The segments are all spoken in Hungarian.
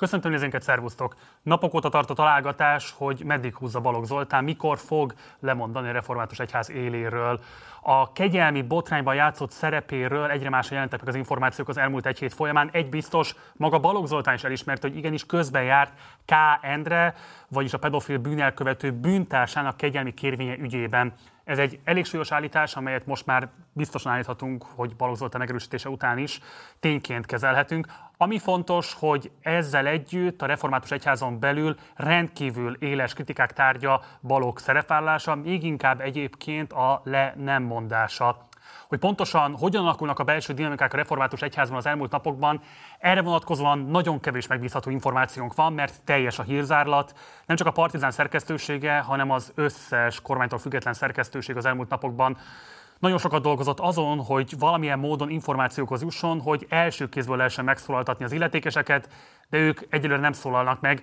Köszöntöm nézőinket, szervusztok! Napok óta tart a találgatás, hogy meddig húzza Balogh Zoltán, mikor fog lemondani a református egyház éléről. A kegyelmi botrányban játszott szerepéről egyre másra jelentek az információk az elmúlt egy hét folyamán. Egy biztos, maga Balogh Zoltán is elismerte, hogy igenis közben járt K. Endre, vagyis a pedofil bűnelkövető bűntársának kegyelmi kérvénye ügyében. Ez egy elég súlyos állítás, amelyet most már biztosan állíthatunk, hogy Balogh Zoltán megerősítése után is tényként kezelhetünk. Ami fontos, hogy ezzel együtt a református egyházon belül rendkívül éles kritikák tárgya Balogh szerepvállása, még inkább egyébként a le nem mondása hogy pontosan hogyan alakulnak a belső dinamikák a református egyházban az elmúlt napokban, erre vonatkozóan nagyon kevés megbízható információnk van, mert teljes a hírzárlat. Nem csak a partizán szerkesztősége, hanem az összes kormánytól független szerkesztőség az elmúlt napokban nagyon sokat dolgozott azon, hogy valamilyen módon információkhoz jusson, hogy első kézből lehessen megszólaltatni az illetékeseket, de ők egyelőre nem szólalnak meg.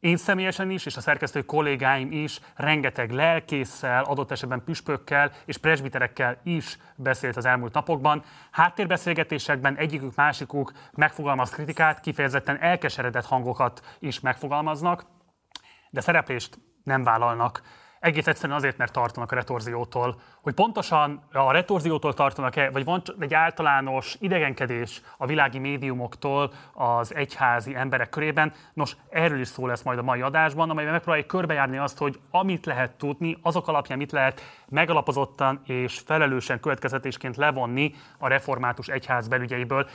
Én személyesen is, és a szerkesztő kollégáim is rengeteg lelkésszel, adott esetben püspökkel és presbiterekkel is beszélt az elmúlt napokban. Háttérbeszélgetésekben egyikük, másikuk megfogalmaz kritikát, kifejezetten elkeseredett hangokat is megfogalmaznak, de szereplést nem vállalnak. Egész egyszerűen azért, mert tartanak a retorziótól. Hogy pontosan a retorziótól tartanak-e, vagy van egy általános idegenkedés a világi médiumoktól az egyházi emberek körében, nos, erről is szó lesz majd a mai adásban, amelyben megpróbáljuk körbejárni azt, hogy amit lehet tudni, azok alapján mit lehet megalapozottan és felelősen következetésként levonni a református egyház belügyeiből.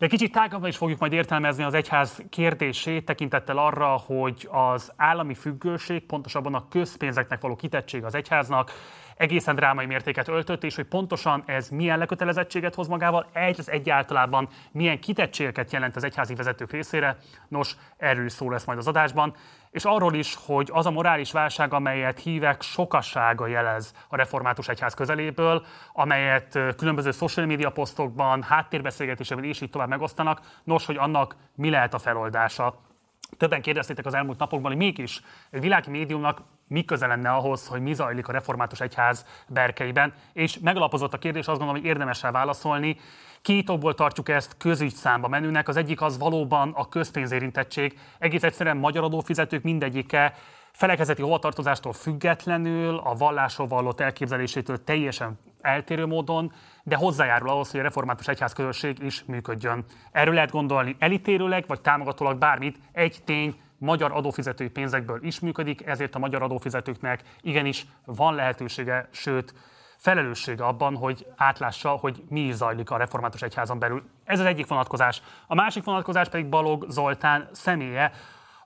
De kicsit tágabban is fogjuk majd értelmezni az egyház kérdését, tekintettel arra, hogy az állami függőség, pontosabban a közpénzeknek való kitettség az egyháznak egészen drámai mértéket öltött, és hogy pontosan ez milyen lekötelezettséget hoz magával, egy az egyáltalában milyen kitettségeket jelent az egyházi vezetők részére. Nos, erről szó lesz majd az adásban és arról is, hogy az a morális válság, amelyet hívek sokassága jelez a református egyház közeléből, amelyet különböző social media posztokban, háttérbeszélgetésében és így tovább megosztanak, nos, hogy annak mi lehet a feloldása. Többen kérdeztétek az elmúlt napokban, hogy mégis egy világi médiumnak mi köze lenne ahhoz, hogy mi zajlik a református egyház berkeiben, és megalapozott a kérdés, azt gondolom, hogy érdemes rá válaszolni. Két okból tartjuk ezt közügy számba menőnek. Az egyik az valóban a közpénzérintettség. Egész egyszerűen magyar adófizetők mindegyike felekezeti hovatartozástól függetlenül, a vallásról vallott elképzelésétől teljesen eltérő módon, de hozzájárul ahhoz, hogy a református egyház közösség is működjön. Erről lehet gondolni elítélőleg, vagy támogatólag bármit. Egy tény, magyar adófizetői pénzekből is működik, ezért a magyar adófizetőknek igenis van lehetősége, sőt, felelőssége abban, hogy átlássa, hogy mi zajlik a református egyházon belül. Ez az egyik vonatkozás. A másik vonatkozás pedig Balog Zoltán személye,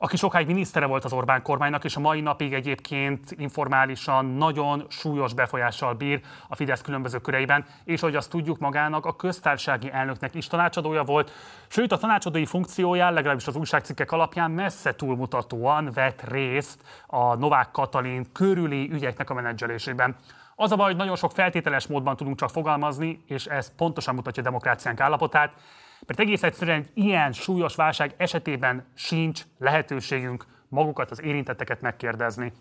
aki sokáig minisztere volt az Orbán kormánynak, és a mai napig egyébként informálisan nagyon súlyos befolyással bír a Fidesz különböző köreiben, és hogy azt tudjuk magának, a köztársasági elnöknek is tanácsadója volt, sőt a tanácsadói funkcióján, legalábbis az újságcikkek alapján messze túlmutatóan vett részt a Novák Katalin körüli ügyeknek a menedzselésében. Az a baj, hogy nagyon sok feltételes módban tudunk csak fogalmazni, és ez pontosan mutatja a demokráciánk állapotát, mert egész egyszerűen egy ilyen súlyos válság esetében sincs lehetőségünk magukat, az érintetteket megkérdezni.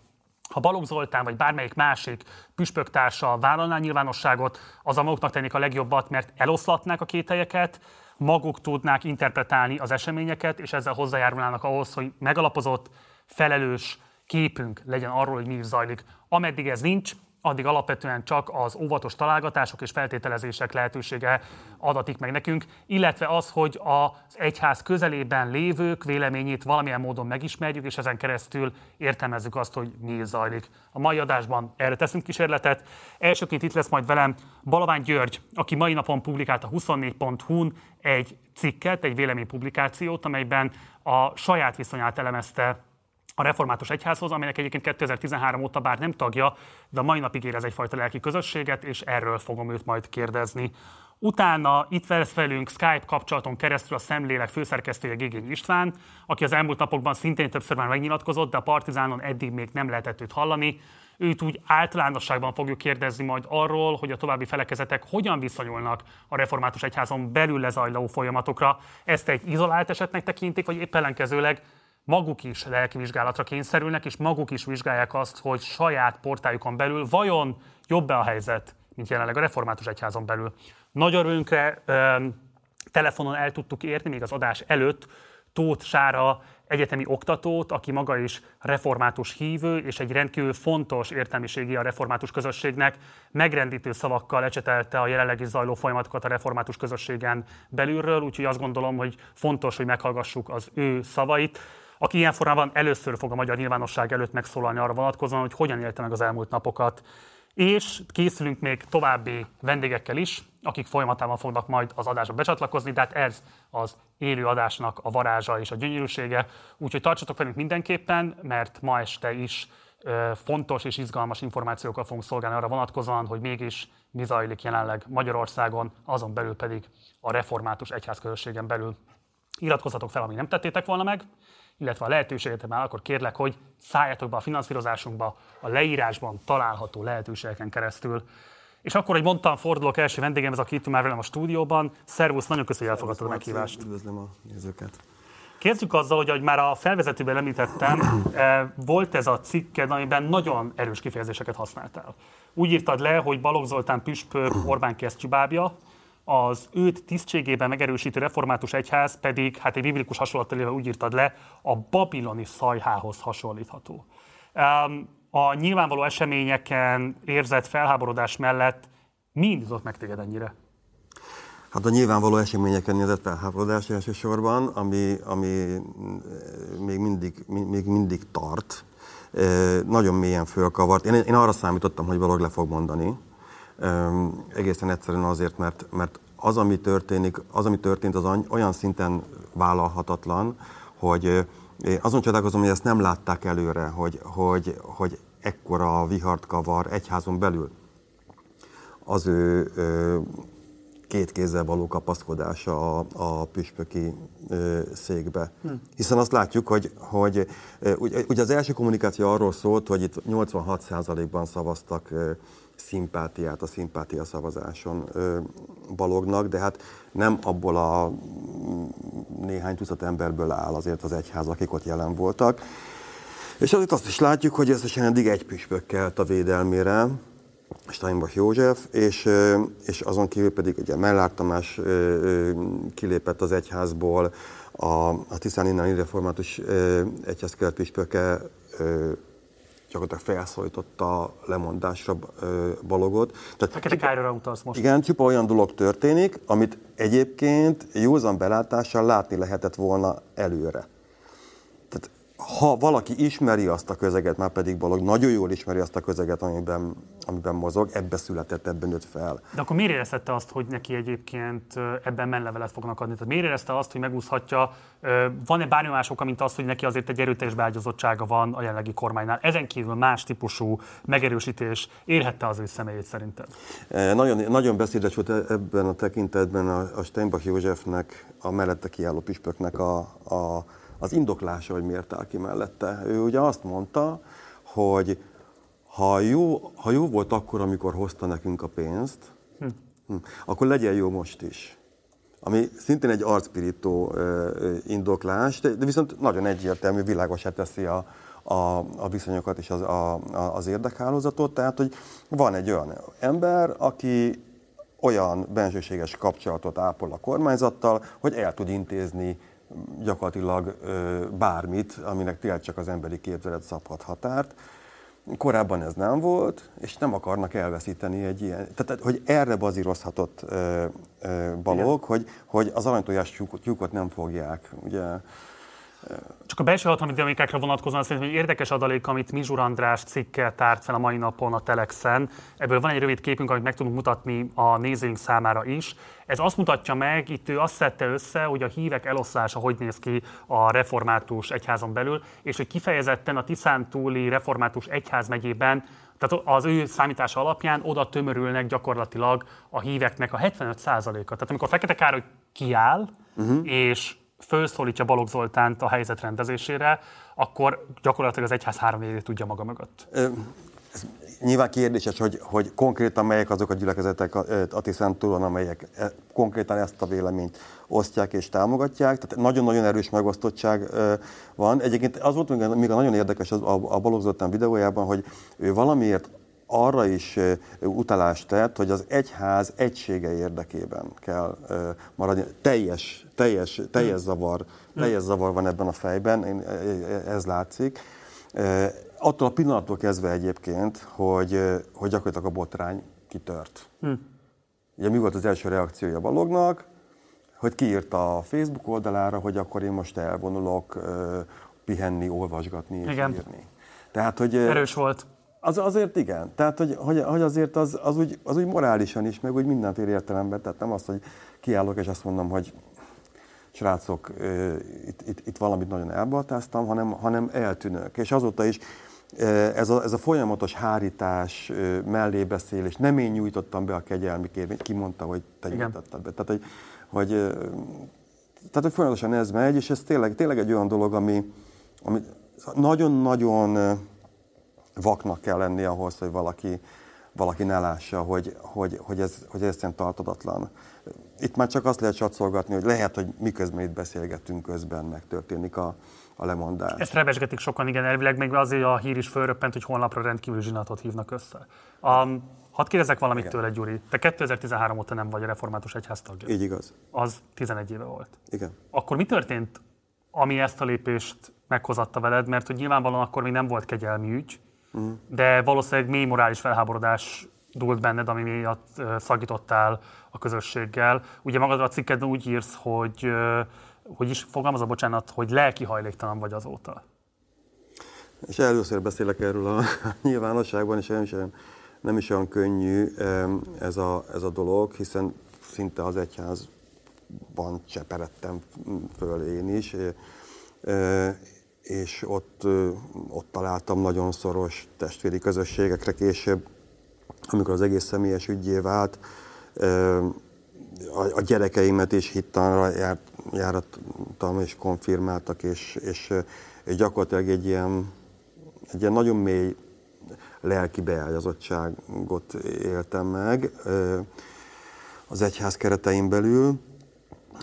Ha Balogh Zoltán vagy bármelyik másik püspöktársa vállalná nyilvánosságot, az a maguknak tennék a legjobbat, mert eloszlatnák a kételyeket, maguk tudnák interpretálni az eseményeket, és ezzel hozzájárulnának ahhoz, hogy megalapozott, felelős képünk legyen arról, hogy mi is zajlik. Ameddig ez nincs, addig alapvetően csak az óvatos találgatások és feltételezések lehetősége adatik meg nekünk, illetve az, hogy az egyház közelében lévők véleményét valamilyen módon megismerjük, és ezen keresztül értelmezzük azt, hogy mi zajlik. A mai adásban erre teszünk kísérletet. Elsőként itt lesz majd velem Balavány György, aki mai napon publikált a 24.hu-n egy cikket, egy véleménypublikációt, amelyben a saját viszonyát elemezte a református egyházhoz, amelynek egyébként 2013 óta bár nem tagja, de a mai napig érez egyfajta lelki közösséget, és erről fogom őt majd kérdezni. Utána itt vesz velünk Skype kapcsolaton keresztül a Szemlélek főszerkesztője Gégény István, aki az elmúlt napokban szintén többször már megnyilatkozott, de a Partizánon eddig még nem lehetett őt hallani. Őt úgy általánosságban fogjuk kérdezni majd arról, hogy a további felekezetek hogyan viszonyulnak a református egyházon belül lezajló folyamatokra. Ezt egy izolált esetnek tekintik, vagy épp ellenkezőleg maguk is lelkivizsgálatra kényszerülnek, és maguk is vizsgálják azt, hogy saját portájukon belül vajon jobb-e a helyzet, mint jelenleg a református egyházon belül. Nagy örömünkre telefonon el tudtuk érni, még az adás előtt, Tóth Sára egyetemi oktatót, aki maga is református hívő, és egy rendkívül fontos értelmiségi a református közösségnek, megrendítő szavakkal ecsetelte a jelenlegi zajló folyamatokat a református közösségen belülről, úgyhogy azt gondolom, hogy fontos, hogy meghallgassuk az ő szavait aki ilyen formában először fog a magyar nyilvánosság előtt megszólalni arra vonatkozóan, hogy hogyan élte meg az elmúlt napokat. És készülünk még további vendégekkel is, akik folyamatában fognak majd az adásba becsatlakozni, de hát ez az élő adásnak a varázsa és a gyönyörűsége. Úgyhogy tartsatok velünk mindenképpen, mert ma este is fontos és izgalmas információkkal fogunk szolgálni arra vonatkozóan, hogy mégis mi zajlik jelenleg Magyarországon, azon belül pedig a református egyházközösségen belül. Iratkozzatok fel, ami nem tettétek volna meg, illetve a lehetőséget már akkor kérlek, hogy szálljatok be a finanszírozásunkba a leírásban található lehetőségeken keresztül. És akkor, hogy mondtam, fordulok első vendégemhez, aki itt már velem a stúdióban. Szervusz, nagyon köszönjük, hogy elfogadtad a meghívást. Üdvözlöm a nézőket. Kezdjük azzal, hogy ahogy már a felvezetőben említettem, eh, volt ez a cikked, amiben nagyon erős kifejezéseket használtál. Úgy írtad le, hogy Balogh Zoltán püspök Orbán kesztyűbábja, az őt tisztségében megerősítő református egyház pedig, hát egy biblikus hasonlattal úgy írtad le, a babiloni szajhához hasonlítható. A nyilvánvaló eseményeken érzett felháborodás mellett mi indított meg téged ennyire? Hát a nyilvánvaló eseményeken érzett felháborodás elsősorban, ami, ami még, mindig, még mindig tart, nagyon mélyen fölkavart. Én, én arra számítottam, hogy valók le fog mondani egészen egyszerűen azért, mert, mert az, ami történik, az, ami történt, az olyan szinten vállalhatatlan, hogy azon csodálkozom, hogy ezt nem látták előre, hogy, hogy, hogy ekkora vihart kavar egyházon belül az ő két kézzel való kapaszkodása a, a püspöki ö, székbe. Hm. Hiszen azt látjuk, hogy, hogy ugye, ugye az első kommunikáció arról szólt, hogy itt 86%-ban szavaztak ö, szimpátiát a szimpátia szavazáson balognak, de hát nem abból a néhány tucat emberből áll azért az egyház, akik ott jelen voltak. És azért azt is látjuk, hogy összesen eddig egy püspök kelt a védelmére, Steinbach József, és, és azon kívül pedig ugye Mellár Tamás kilépett az egyházból, a, a Tisztán innen református egyházkeret püspöke gyakorlatilag felszólította lemondásra Balogot. Tehát Károlyra utalsz most. Igen, csupa olyan dolog történik, amit egyébként józan belátással látni lehetett volna előre ha valaki ismeri azt a közeget, már pedig Balog nagyon jól ismeri azt a közeget, amiben, amiben mozog, ebbe született, ebben nőtt fel. De akkor miért érezte azt, hogy neki egyébként ebben menlevelet fognak adni? Tehát miért érezte azt, hogy megúszhatja? Van-e bármi más oka, mint az, hogy neki azért egy erőteljes beágyazottsága van a jelenlegi kormánynál? Ezen kívül más típusú megerősítés érhette az ő személyét szerinted? Nagyon, nagyon beszédes volt e- ebben a tekintetben a, a Steinbach Józsefnek, a mellette kiálló püspöknek a, a az indoklása, hogy miért áll ki mellette. Ő ugye azt mondta, hogy ha jó, ha jó volt akkor, amikor hozta nekünk a pénzt, hm. Hm, akkor legyen jó most is. Ami szintén egy arcpirító indoklás, de, viszont nagyon egyértelmű, világosá teszi a, a, a viszonyokat és az, a, az érdekhálózatot. Tehát, hogy van egy olyan ember, aki olyan bensőséges kapcsolatot ápol a kormányzattal, hogy el tud intézni gyakorlatilag bármit, aminek tényleg csak az emberi képzelet szabhat határt. Korábban ez nem volt, és nem akarnak elveszíteni egy ilyen. Tehát, hogy erre bazírozhatott Balog, hogy, hogy az aranytojás tyúkot nem fogják. Ugye, csak a belső hatalmi dinamikákra vonatkozóan szerintem egy érdekes adalék, amit Mizsur András cikke tárt fel a mai napon a Telexen. Ebből van egy rövid képünk, amit meg tudunk mutatni a nézőink számára is. Ez azt mutatja meg, itt ő azt szedte össze, hogy a hívek eloszlása hogy néz ki a református egyházon belül, és hogy kifejezetten a Tiszántúli református egyház megyében tehát az ő számítása alapján oda tömörülnek gyakorlatilag a híveknek a 75%-a. Tehát amikor Fekete Károly kiáll, uh-huh. és felszólítja Balogh Zoltánt a helyzet rendezésére, akkor gyakorlatilag az egyház három tudja maga mögött. Ez nyilván kérdéses, hogy, hogy konkrétan melyek azok a gyülekezetek Ati Szentúron, amelyek e, konkrétan ezt a véleményt osztják és támogatják. Tehát nagyon-nagyon erős megosztottság van. Egyébként az volt még a nagyon érdekes a, a Balogh Zoltán videójában, hogy ő valamiért arra is utalást tett, hogy az egyház egysége érdekében kell maradni. Teljes, teljes, teljes zavar, teljes zavar van ebben a fejben, ez látszik. Attól a pillanattól kezdve egyébként, hogy, hogy gyakorlatilag a botrány kitört. Hm. Ugye mi volt az első reakciója Balognak? Hogy kiírta a Facebook oldalára, hogy akkor én most elvonulok pihenni, olvasgatni és Igen. írni. Tehát, hogy, Erős volt. Az, azért igen. Tehát, hogy, hogy, hogy azért az, az, úgy, az úgy morálisan is, meg úgy mindenféle értelemben. Tehát nem azt, hogy kiállok és azt mondom, hogy srácok, itt, itt, itt valamit nagyon elbaltáztam, hanem, hanem eltűnök. És azóta is ez a, ez a folyamatos hárítás, mellébeszélés, nem én nyújtottam be a kegyelmi kérvényt, ki mondta, hogy te Igen. nyújtottad be. Tehát, hogy, hogy, tehát, hogy folyamatosan ez megy, és ez tényleg, tényleg egy olyan dolog, ami, ami nagyon-nagyon vaknak kell lenni ahhoz, hogy valaki, valaki ne lássa, hogy, hogy, hogy, ez, hogy ez egyszerűen tartadatlan. Itt már csak azt lehet csatszolgatni, hogy lehet, hogy miközben itt beszélgetünk közben megtörténik a, a lemondás. Ezt rebesgetik sokan, igen, elvileg még azért a hír is fölröppent, hogy honlapra rendkívül zsinatot hívnak össze. Um, hadd kérdezek valamit igen. tőle, Gyuri. Te 2013 óta nem vagy a református egyház tagja. Így igaz. Az 11 éve volt. Igen. Akkor mi történt, ami ezt a lépést meghozatta veled? Mert hogy nyilvánvalóan akkor még nem volt kegyelmi ügy, uh-huh. de valószínűleg mély morális felháborodás dúlt benned, ami miatt szakítottál a közösséggel. Ugye magadra a cikkedben úgy írsz, hogy hogy is fogalmazza, bocsánat, hogy lelki hajléktalan vagy azóta. És először beszélek erről a nyilvánosságban, és nem is, olyan, nem is olyan könnyű ez a, ez a dolog, hiszen szinte az egyházban cseperedtem föl én is, és ott, ott találtam nagyon szoros testvéri közösségekre később, amikor az egész személyes ügyé vált, a, gyerekeimet is hittanra járt, járattam, és konfirmáltak, és, és, és gyakorlatilag egy ilyen, egy ilyen nagyon mély lelki beágyazottságot éltem meg az egyház keretein belül,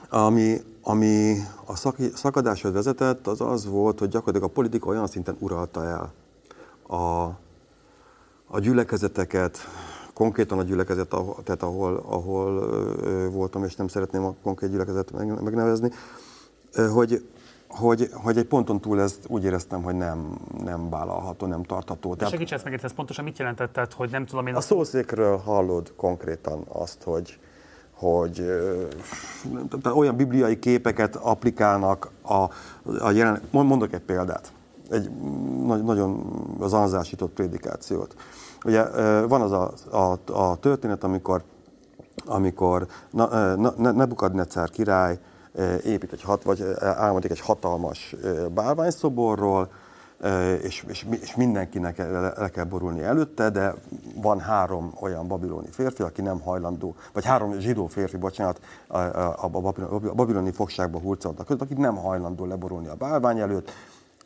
ami, ami a szakadáshoz vezetett, az az volt, hogy gyakorlatilag a politika olyan szinten uralta el a, a gyülekezeteket, konkrétan a gyülekezet, ahol, tehát ahol, ahol voltam, és nem szeretném a konkrét gyülekezet meg, megnevezni, hogy, hogy, hogy egy ponton túl ezt úgy éreztem, hogy nem, nem vállalható, nem tartható. Tehát, segíts ezt meg, ez pontosan mit jelentett, hogy nem tudom én... A szószékről hallod konkrétan azt, hogy, hogy tehát olyan bibliai képeket applikálnak a, a jelen... Mondok egy példát, egy nagyon az anzásított prédikációt. Ugye van az a, a, a történet, amikor, amikor Nebukadnecár király épít egy hat, vagy álmodik egy hatalmas bálványszoborról, és, és, és mindenkinek le, kell borulni előtte, de van három olyan babiloni férfi, aki nem hajlandó, vagy három zsidó férfi, bocsánat, a, a, a, babiloni fogságba hurcoltak között, akik nem hajlandó leborulni a bálvány előtt,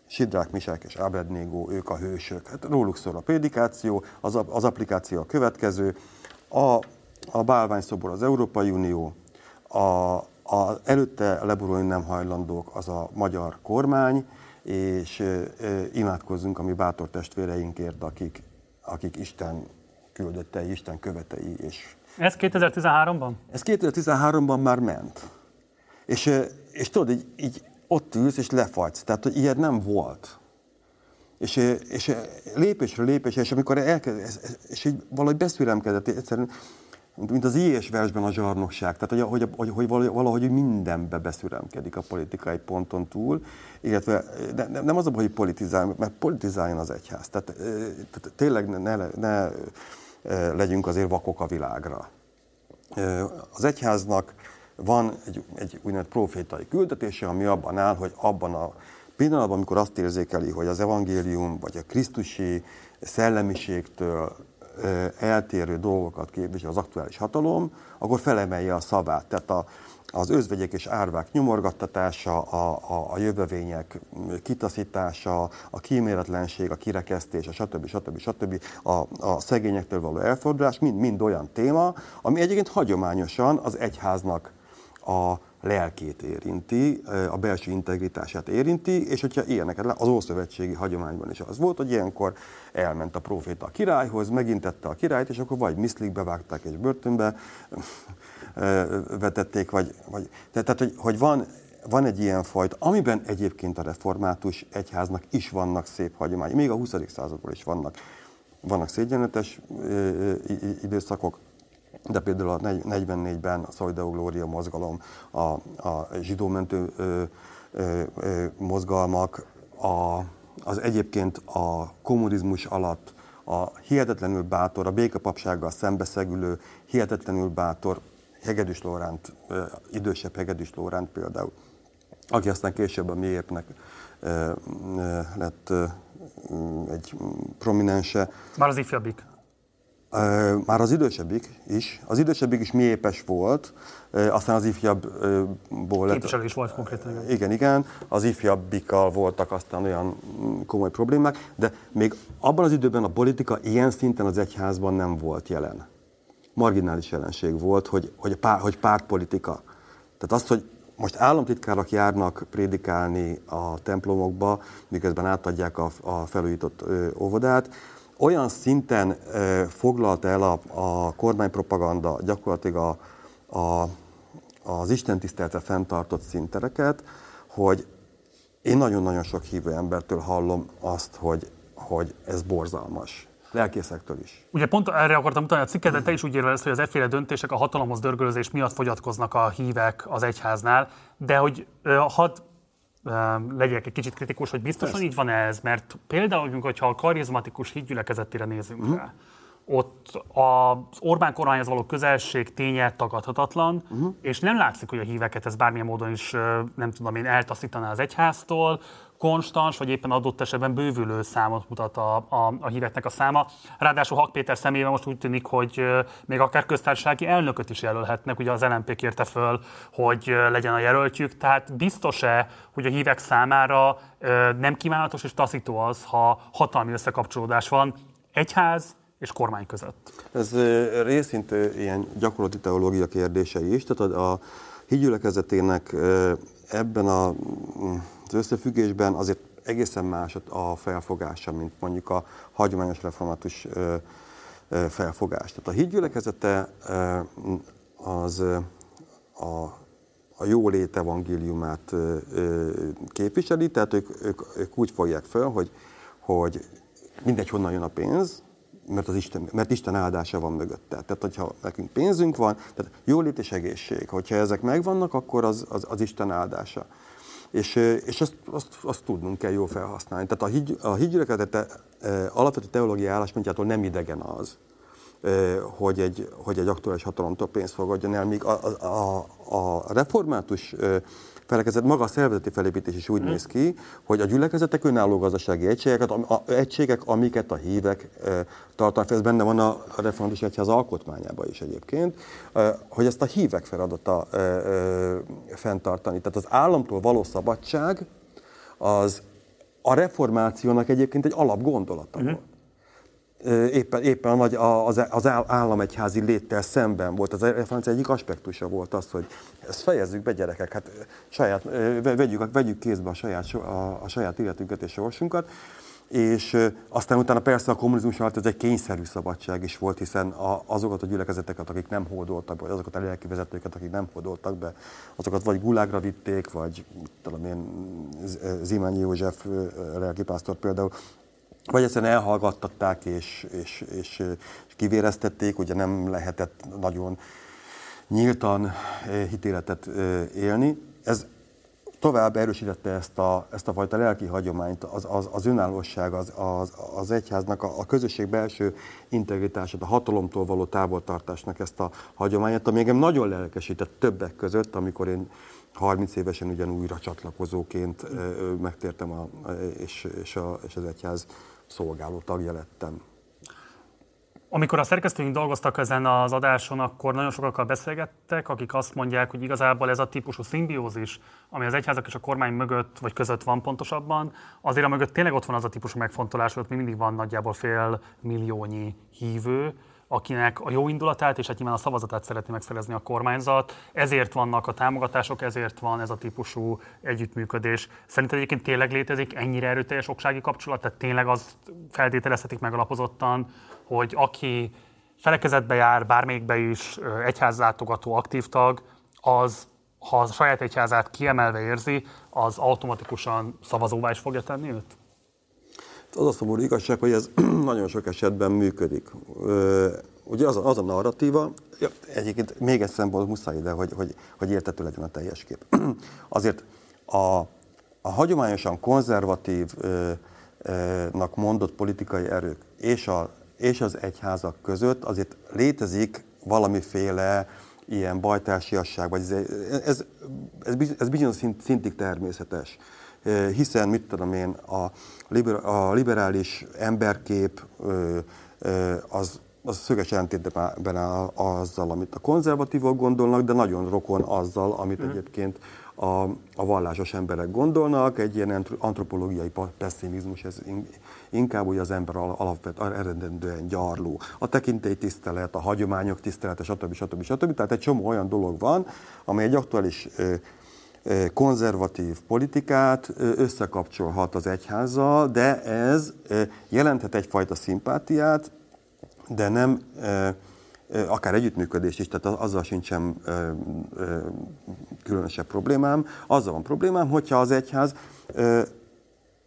Sidrák, Misák és Abednego, ők a hősök. Hát róluk szól a prédikáció, az, az applikáció a következő. A, a bálványszobor az Európai Unió, a, a előtte leborulni nem hajlandók az a magyar kormány, és imádkozzunk a mi bátor testvéreinkért, akik, akik Isten küldöttei, Isten követei. És ez 2013-ban? Ez 2013-ban már ment. És, és tudod, így, így ott ülsz és lefagysz. Tehát, hogy ilyen nem volt. És, és lépésre lépésre, és amikor elkezd, és így valahogy beszüremkedett, egyszerűen, mint az ilyes versben a zsarnokság, tehát hogy, hogy, hogy valahogy mindenbe beszüremkedik a politikai ponton túl, illetve ne, nem az a hogy politizál, mert politizáljon az egyház. Tehát, tehát tényleg ne, ne, ne legyünk azért vakok a világra. Az egyháznak van egy, egy úgynevezett profétai küldetése, ami abban áll, hogy abban a pillanatban, amikor azt érzékeli, hogy az evangélium vagy a krisztusi szellemiségtől eltérő dolgokat képvisel az aktuális hatalom, akkor felemelje a szavát. Tehát a, az özvegyek és árvák nyomorgattatása, a, a, a jövevények kitaszítása, a kíméletlenség, a kirekesztés, a stb. stb. stb. A, a szegényektől való elfordulás, mind, mind olyan téma, ami egyébként hagyományosan az egyháznak a lelkét érinti, a belső integritását érinti, és hogyha ilyeneket, az Ószövetségi hagyományban is az volt, hogy ilyenkor elment a proféta a királyhoz, megintette a királyt, és akkor vagy miszlikbe vágták és börtönbe vetették, vagy, vagy tehát, hogy, hogy van, van egy ilyen fajta, amiben egyébként a református egyháznak is vannak szép hagyományai, még a 20. századból is vannak, vannak szégyenletes időszakok, de például a 44-ben a Szolideo Gloria mozgalom, a, a zsidómentő ö, ö, ö, mozgalmak, a, az egyébként a kommunizmus alatt a hihetetlenül bátor, a békapapsággal szembeszegülő, hihetetlenül bátor Hegedűs Lóránt, idősebb Hegedűs Lóránt például, aki aztán később a miértnek lett egy prominense. Már az ifjabbik. Már az idősebbik is. Az idősebbik is mélyépes volt, aztán az ifjabbból. Képviselő is volt konkrétan. Igen, igen. Az ifjabbikkal voltak aztán olyan komoly problémák, de még abban az időben a politika ilyen szinten az egyházban nem volt jelen. Marginális jelenség volt, hogy, hogy, pár, hogy pártpolitika. Tehát azt, hogy most államtitkárok járnak prédikálni a templomokba, miközben átadják a, a felújított óvodát, olyan szinten ö, foglalta el a, a kormánypropaganda gyakorlatilag a, a, az Isten fenntartott szintereket, hogy én nagyon-nagyon sok hívő embertől hallom azt, hogy, hogy ez borzalmas. Lelkészektől is. Ugye pont erre akartam mutatni a cikket, de te is úgy érvelsz, hogy az efféle döntések a hatalomhoz dörgölözés miatt fogyatkoznak a hívek az egyháznál, de hogy hadd legyek egy kicsit kritikus, hogy biztosan Persze. így van ez, mert például, hogyha a karizmatikus hídgyülekezetére nézünk uh-huh. rá, ott az Orbán kormányhoz való közelség ténye tagadhatatlan, uh-huh. és nem látszik, hogy a híveket ez bármilyen módon is, nem tudom én, eltaszítaná az egyháztól, konstans, vagy éppen adott esetben bővülő számot mutat a, a, a híveknek a száma. Ráadásul Hak Péter személyében most úgy tűnik, hogy még akár köztársasági elnököt is jelölhetnek, ugye az LNP kérte föl, hogy legyen a jelöltjük, tehát biztos-e, hogy a hívek számára nem kívánatos és taszító az, ha hatalmi összekapcsolódás van egyház és kormány között? Ez részint ilyen gyakorlati teológia kérdése is, tehát a, a hídgyülekezetének ebben a összefüggésben azért egészen más a felfogása, mint mondjuk a hagyományos református felfogás. Tehát a hídgyülekezete az a, a jólét evangéliumát képviseli, tehát ők, ők, ők úgy fogják fel, hogy, hogy mindegy honnan jön a pénz, mert, az Isten, mert Isten áldása van mögötte. Tehát, hogyha nekünk pénzünk van, tehát jólét és egészség, hogyha ezek megvannak, akkor az, az, az Isten áldása. És, és azt, azt, azt tudnunk kell jól felhasználni. Tehát a, híd, a hídgyülekezete alapvető teológiai álláspontjától nem idegen az, hogy egy, hogy egy aktuális hatalomtól pénzt fogadjon el, míg a, a, a református felekezet, maga a szervezeti felépítés is úgy mm. néz ki, hogy a gyülekezetek önálló gazdasági egységek, a, a, egységek amiket a hívek e, tartanak ez benne van a református egyház alkotmányában is egyébként, e, hogy ezt a hívek feladata e, e, fenntartani. Tehát az államtól való szabadság az a reformációnak egyébként egy alapgondolata mm. volt éppen, éppen a nagy, az, államegyházi léttel szemben volt. Az reformáció egyik aspektusa volt az, hogy ezt fejezzük be gyerekek, hát saját, vegyük, vegyük kézbe a saját, a, a saját életünket és sorsunkat, és aztán utána persze a kommunizmus alatt ez egy kényszerű szabadság is volt, hiszen a, azokat a gyülekezeteket, akik nem hódoltak, vagy azokat a lelki vezetőket, akik nem hódoltak be, azokat vagy gulágra vitték, vagy talán én Zimányi József lelkipásztor például vagy egyszerűen elhallgattatták és, és, és, és kivéreztették, ugye nem lehetett nagyon nyíltan eh, hitéletet eh, élni. Ez tovább erősítette ezt a, ezt a fajta lelki hagyományt, az, az, az önállóság, az, az, az egyháznak, a, a közösség belső integritását, a hatalomtól való távoltartásnak ezt a hagyományát, ami engem nagyon lelkesített többek között, amikor én 30 évesen ugyan újra csatlakozóként eh, megtértem, a, és, és, a, és az egyház szolgáló tagja lettem. Amikor a szerkesztőink dolgoztak ezen az adáson, akkor nagyon sokakkal beszélgettek, akik azt mondják, hogy igazából ez a típusú szimbiózis, ami az egyházak és a kormány mögött, vagy között van pontosabban, azért a mögött tényleg ott van az a típusú megfontolás, hogy ott még mindig van nagyjából fél milliónyi hívő, akinek a jó indulatát és hát nyilván a szavazatát szeretné megszerezni a kormányzat. Ezért vannak a támogatások, ezért van ez a típusú együttműködés. Szerinted egyébként tényleg létezik ennyire erőteljes oksági kapcsolat? Tehát tényleg azt feltételezhetik megalapozottan, hogy aki felekezetbe jár, bármelyikbe is egyházlátogató aktív tag, az ha a saját egyházát kiemelve érzi, az automatikusan szavazóvá is fogja tenni őt? Az a szomorú igazság, hogy ez nagyon sok esetben működik. Ugye az a, az a narratíva, ja, egyébként még egy szempont muszáj ide, hogy, hogy, hogy értető legyen a teljes kép. Azért a, a hagyományosan konzervatívnak mondott politikai erők és, a, és az egyházak között azért létezik valamiféle ilyen bajtársiasság, vagy ez, ez, ez, ez bizonyos szintig természetes. Hiszen, mit tudom én, a, liber, a liberális emberkép az, az szöges ellentétben áll azzal, amit a konzervatívok gondolnak, de nagyon rokon azzal, amit mm. egyébként a, a vallásos emberek gondolnak, egy ilyen antropológiai pessimizmus, ez inkább ugye az ember alapvet, eredendően gyarló. A tekintélytisztelet, a hagyományok tisztelete, stb. stb. stb. Tehát egy csomó olyan dolog van, amely egy aktuális konzervatív politikát összekapcsolhat az egyházzal, de ez jelenthet egyfajta szimpátiát, de nem akár együttműködést is, tehát azzal sincsen különösebb problémám. Azzal van problémám, hogyha az egyház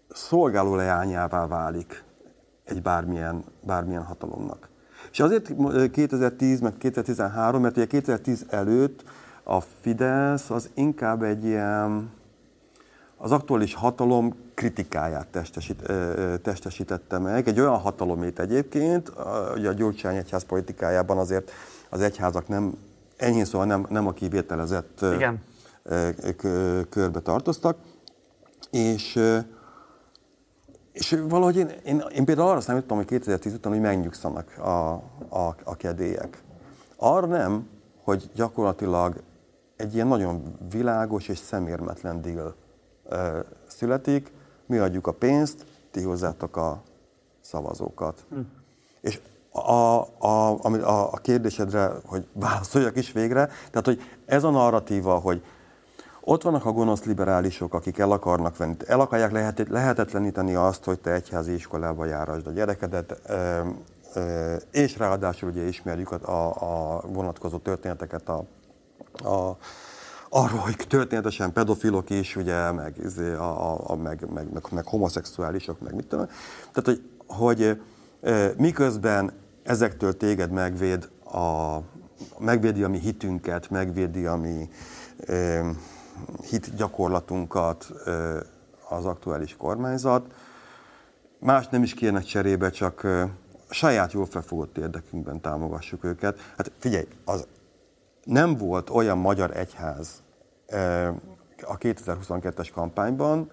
szolgáló leányává válik egy bármilyen, bármilyen hatalomnak. És azért 2010 meg 2013, mert ugye 2010 előtt a Fidesz az inkább egy ilyen az aktuális hatalom kritikáját testesít, testesítette meg. Egy olyan hatalomét egyébként, ugye a Gyurcsány egyház politikájában azért az egyházak nem, enyhén szóval nem, nem a kivételezett Igen. körbe tartoztak. És, és valahogy én, én, én például arra számítottam, hogy 2010 után hogy megnyugszanak a, a, a kedélyek. Arra nem, hogy gyakorlatilag egy ilyen nagyon világos és szemérmetlen deal születik, mi adjuk a pénzt, ti hozzátok a szavazókat. Hm. És a, a, a, a kérdésedre, hogy válaszoljak is végre, tehát, hogy ez a narratíva, hogy ott vannak a gonosz liberálisok, akik el akarnak venni, el akarják lehet, lehetetleníteni azt, hogy te egyházi iskolába járasd a gyerekedet, és ráadásul ugye ismerjük a, a, a vonatkozó történeteket a, a arról, hogy történetesen pedofilok is, ugye, meg, izé, a, a, a, meg, meg, meg, meg homoszexuálisok, meg mit tudom. Tehát, hogy, hogy miközben ezektől téged megvéd a, megvédi a mi hitünket, megvédi a mi hit gyakorlatunkat az aktuális kormányzat, más nem is kérnek cserébe, csak e, saját jól felfogott érdekünkben támogassuk őket. Hát figyelj, az nem volt olyan magyar egyház a 2022-es kampányban,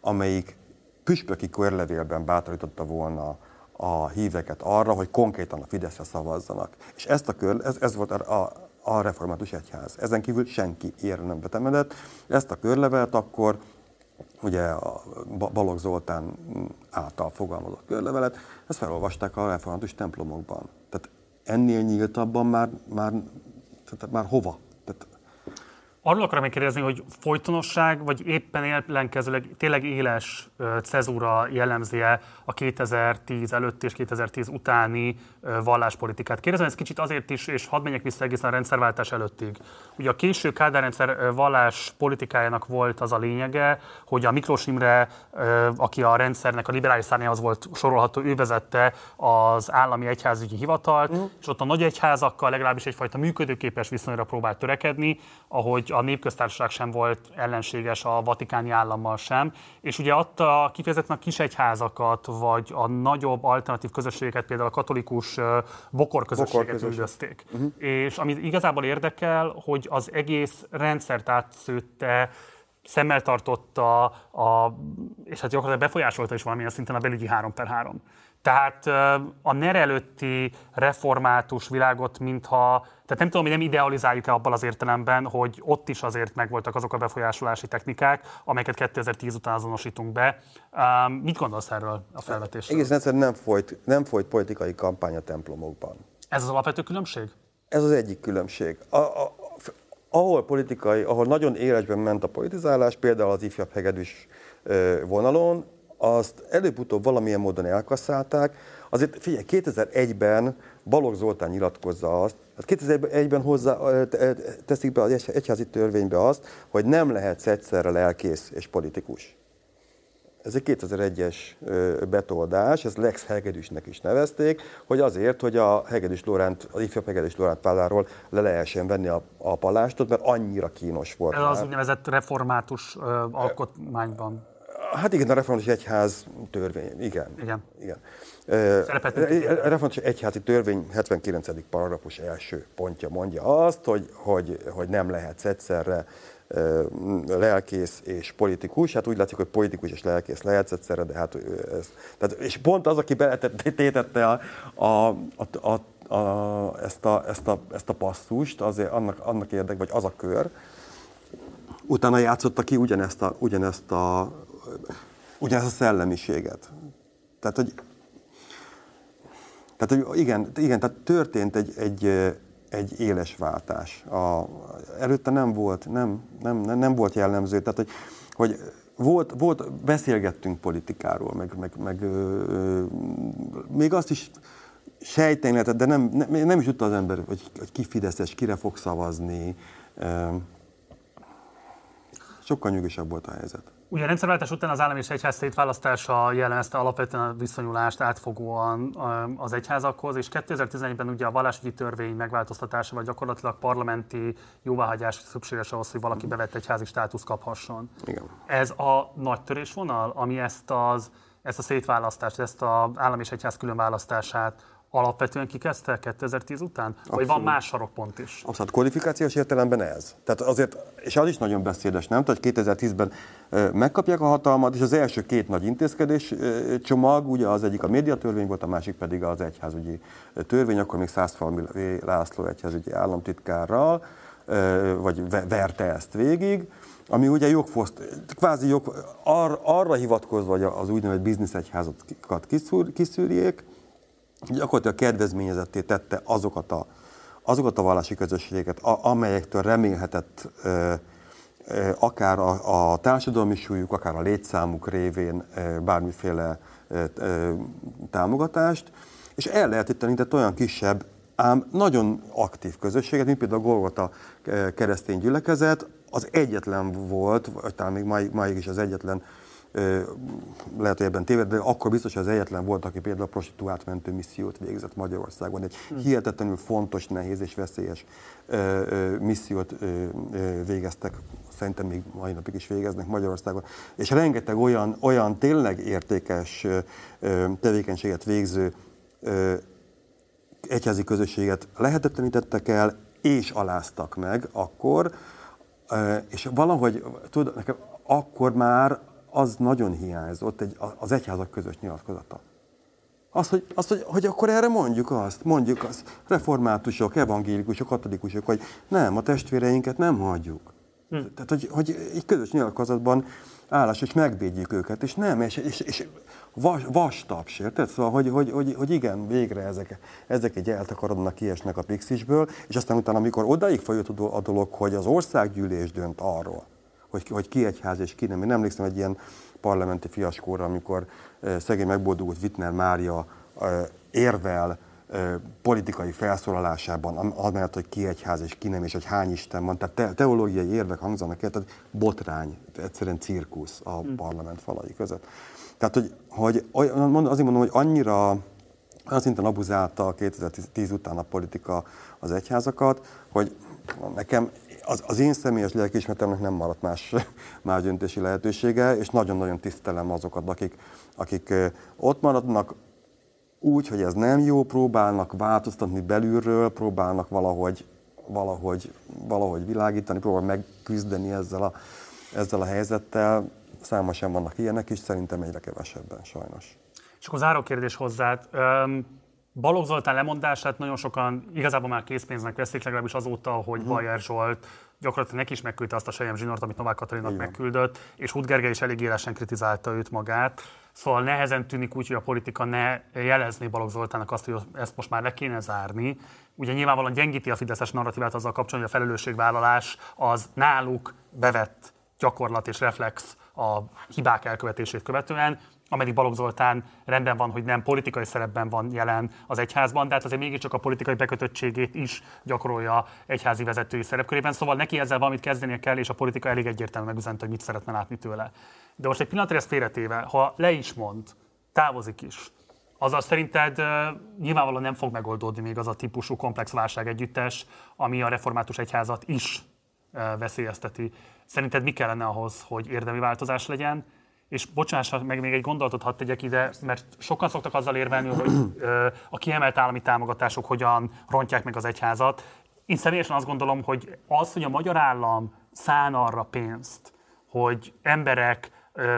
amelyik püspöki körlevélben bátorította volna a híveket arra, hogy konkrétan a Fideszre szavazzanak. És ezt a kör, ez, ez volt a, a, református egyház. Ezen kívül senki ilyen nem betemedett. Ezt a körlevelet akkor ugye a Balogh Zoltán által fogalmazott körlevelet, ezt felolvasták a református templomokban. Tehát ennél nyíltabban már, már tehát már hova? Arról akarom még kérdezni, hogy folytonosság, vagy éppen ellenkezőleg tényleg éles cezúra jellemzi-e a 2010 előtt és 2010 utáni valláspolitikát. Kérdezem ezt kicsit azért is, és hadd menjek vissza egészen a rendszerváltás előttig. Ugye a késő Kádár rendszer vallás politikájának volt az a lényege, hogy a Miklós Imre, aki a rendszernek a liberális szárnyához volt sorolható, ő vezette az állami egyházügyi hivatalt, mm. és ott a nagy egyházakkal legalábbis egyfajta működőképes viszonyra próbált törekedni, ahogy a népköztársaság sem volt ellenséges a vatikáni állammal sem, és ugye adta kifejezetten a kisegyházakat, vagy a nagyobb alternatív közösségeket, például a katolikus bokorközösséget üldözték. Uh-huh. És ami igazából érdekel, hogy az egész rendszert átszőtte, szemmel tartotta, a, és hát gyakorlatilag befolyásolta is valamilyen szinten a belügyi 3 per 3. Tehát a NER előtti református világot, mintha, tehát nem tudom, hogy nem idealizáljuk-e abban az értelemben, hogy ott is azért megvoltak azok a befolyásolási technikák, amelyeket 2010 után azonosítunk be. Mit gondolsz erről a felvetésről? Egész egyszerűen nem folyt, nem folyt politikai kampány a templomokban. Ez az alapvető különbség? Ez az egyik különbség. A, a, ahol politikai, ahol nagyon élesben ment a politizálás, például az ifjabb hegedűs vonalon, azt előbb-utóbb valamilyen módon elkasszálták. Azért figyelj, 2001-ben Balogh Zoltán nyilatkozza azt, hát 2001-ben hozzá teszik be az egyházi törvénybe azt, hogy nem lehetsz egyszerre lelkész és politikus. Ez egy 2001-es betoldás, ezt Lex Hegedűsnek is nevezték, hogy azért, hogy a Hegedűs Lóránt, az ifjabb Hegedűs Lóránt páláról le lehessen venni a, a palástot, mert annyira kínos volt. Ez az úgynevezett református ö, alkotmányban. Hát igen, a református egyház törvény, igen. Igen. igen. A református egyházi törvény 79. paragrafus első pontja mondja azt, hogy, hogy, hogy nem lehetsz egyszerre lelkész és politikus, hát úgy látszik, hogy politikus és lelkész lehetsz egyszerre, de hát ez, tehát, és pont az, aki beletétette a, a, a, a, a, ezt, a, ezt, a, ezt a passzust, azért annak, annak érdek, vagy az a kör, utána játszotta ki ugyanezt a, ugyanezt a, ugyanezt a szellemiséget. Tehát, hogy tehát, hogy igen, igen, tehát történt egy, egy, egy éles váltás. A, előtte nem volt, nem, nem, nem volt jellemző, tehát hogy, hogy volt, volt, beszélgettünk politikáról, meg, meg, meg ö, ö, még azt is sejteni lehetett, de nem, nem, nem is tudta az ember, hogy, hogy ki Fideszes, kire fog szavazni. Sokkal nyugisabb volt a helyzet. Ugye a rendszerváltás után az állam és egyház szétválasztása jellemezte alapvetően a viszonyulást átfogóan az egyházakhoz, és 2011-ben ugye a vallásügyi törvény megváltoztatása, vagy gyakorlatilag parlamenti jóváhagyás szükséges ahhoz, hogy valaki bevett egyházi státusz kaphasson. Igen. Ez a nagy törésvonal, ami ezt, az, ezt a szétválasztást, ezt az állam és egyház különválasztását alapvetően kikezdte 2010 után? Abszolút. Vagy van más sarokpont is? Abszolút, kodifikációs értelemben ez. Tehát azért, és az is nagyon beszédes, nem? Tehát 2010-ben megkapják a hatalmat, és az első két nagy intézkedés csomag, ugye az egyik a médiatörvény volt, a másik pedig az egyházügyi törvény, akkor még Szászfalmi László egyházügyi államtitkárral, vagy verte ezt végig, ami ugye jogfoszt, kvázi jog, ar, arra hivatkozva, hogy az úgynevezett bizniszegyházakat kiszűrjék, gyakorlatilag kedvezményezetté tette azokat a, azokat a vallási közösségeket, a, amelyektől remélhetett ö, ö, akár a, a társadalmi súlyuk, akár a létszámuk révén ö, bármiféle ö, ö, támogatást, és el lehetetlenített tehát olyan kisebb, ám nagyon aktív közösséget, mint például a Golgota keresztény gyülekezet, az egyetlen volt, vagy talán még máig, máig is az egyetlen lehet, hogy ebben téved, de akkor biztos, hogy az egyetlen volt, aki például a prostituált mentő missziót végzett Magyarországon. Egy hmm. hihetetlenül fontos, nehéz és veszélyes missziót végeztek, szerintem még mai napig is végeznek Magyarországon. És rengeteg olyan, olyan tényleg értékes tevékenységet végző egyházi közösséget lehetetlenítettek el, és aláztak meg akkor, és valahogy, tudod, nekem akkor már az nagyon hiányzott, egy, az egyházak közös nyilatkozata. Az, hogy, az hogy, hogy akkor erre mondjuk azt, mondjuk azt, reformátusok, evangélikusok, katolikusok, hogy nem, a testvéreinket nem hagyjuk. Hm. Tehát, hogy, hogy egy közös nyilatkozatban állás, és megvédjük őket, és nem, és, és, és vas, vastaps, érted? Szóval, hogy, hogy, hogy, hogy igen, végre ezek, ezek egy eltakarodnak, kiesnek a pixisből, és aztán utána, amikor odaig folyott a dolog, hogy az országgyűlés dönt arról, hogy, hogy ki egyház és ki nem. Én emlékszem egy ilyen parlamenti fiaskóra, amikor szegény megboldogult Wittner Mária érvel politikai felszólalásában, amellett, hogy ki egyház és ki nem, és hogy hány Isten van, tehát teológiai érvek hangzanak el, tehát botrány, egyszerűen cirkusz a hmm. parlament falai között. Tehát, hogy, hogy azért mondom, hogy annyira olyan szinten abuzálta a 2010 után a politika az egyházakat, hogy nekem az, az én személyes lelkiismeretemnek nem maradt más, más döntési lehetősége, és nagyon-nagyon tisztelem azokat, akik, akik ott maradnak úgy, hogy ez nem jó, próbálnak változtatni belülről, próbálnak valahogy, valahogy, valahogy világítani, próbálnak megküzdeni ezzel a, ezzel a helyzettel. Számosan vannak ilyenek is, szerintem egyre kevesebben sajnos. És akkor záró kérdés hozzád. Balogh Zoltán lemondását nagyon sokan igazából már készpénznek veszik, legalábbis azóta, hogy uh-huh. Bajer Zsolt gyakorlatilag neki is megküldte azt a Sejem zsinort, amit Novák Katalinnak megküldött, és Hut Gergely is elég élesen kritizálta őt magát. Szóval nehezen tűnik úgy, hogy a politika ne jelezni Balogh Zoltánnak azt, hogy ezt most már le kéne zárni. Ugye nyilvánvalóan gyengíti a Fideszes narratívát azzal kapcsolatban, hogy a felelősségvállalás az náluk bevett gyakorlat és reflex a hibák elkövetését követően, ameddig Balogh Zoltán rendben van, hogy nem politikai szerepben van jelen az egyházban, de hát azért mégiscsak a politikai bekötöttségét is gyakorolja egyházi vezetői szerepkörében, szóval neki ezzel valamit kezdenie kell, és a politika elég egyértelműen megüzente, hogy mit szeretne látni tőle. De most egy pillanatra ezt félretéve, ha le is mond, távozik is, azzal szerinted nyilvánvalóan nem fog megoldódni még az a típusú komplex válság együttes, ami a református egyházat is veszélyezteti. Szerinted mi kellene ahhoz, hogy érdemi változás legyen? És bocsáss, meg még egy gondolatot hadd tegyek ide, mert sokan szoktak azzal érvelni, hogy a kiemelt állami támogatások hogyan rontják meg az egyházat. Én személyesen azt gondolom, hogy az, hogy a magyar állam szán arra pénzt, hogy emberek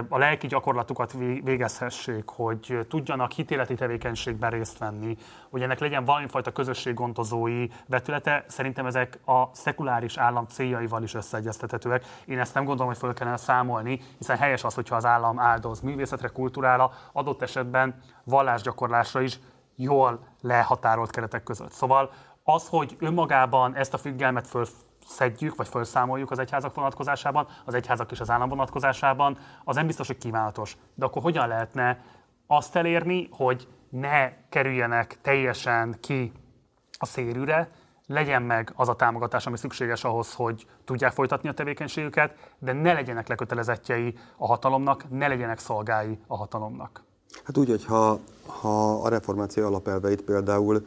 a lelki gyakorlatukat végezhessék, hogy tudjanak hitéleti tevékenységben részt venni, hogy ennek legyen valamifajta közösséggondozói vetülete, szerintem ezek a szekuláris állam céljaival is összeegyeztethetőek. Én ezt nem gondolom, hogy fel kellene számolni, hiszen helyes az, hogyha az állam áldoz művészetre, kultúrára, adott esetben vallásgyakorlásra is jól lehatárolt keretek között. Szóval az, hogy önmagában ezt a függelmet föl szedjük, vagy felszámoljuk az egyházak vonatkozásában, az egyházak és az állam vonatkozásában, az nem biztos, hogy kívánatos. De akkor hogyan lehetne azt elérni, hogy ne kerüljenek teljesen ki a szérűre, legyen meg az a támogatás, ami szükséges ahhoz, hogy tudják folytatni a tevékenységüket, de ne legyenek lekötelezettjei a hatalomnak, ne legyenek szolgái a hatalomnak. Hát úgy, hogy ha, ha a reformáció alapelveit például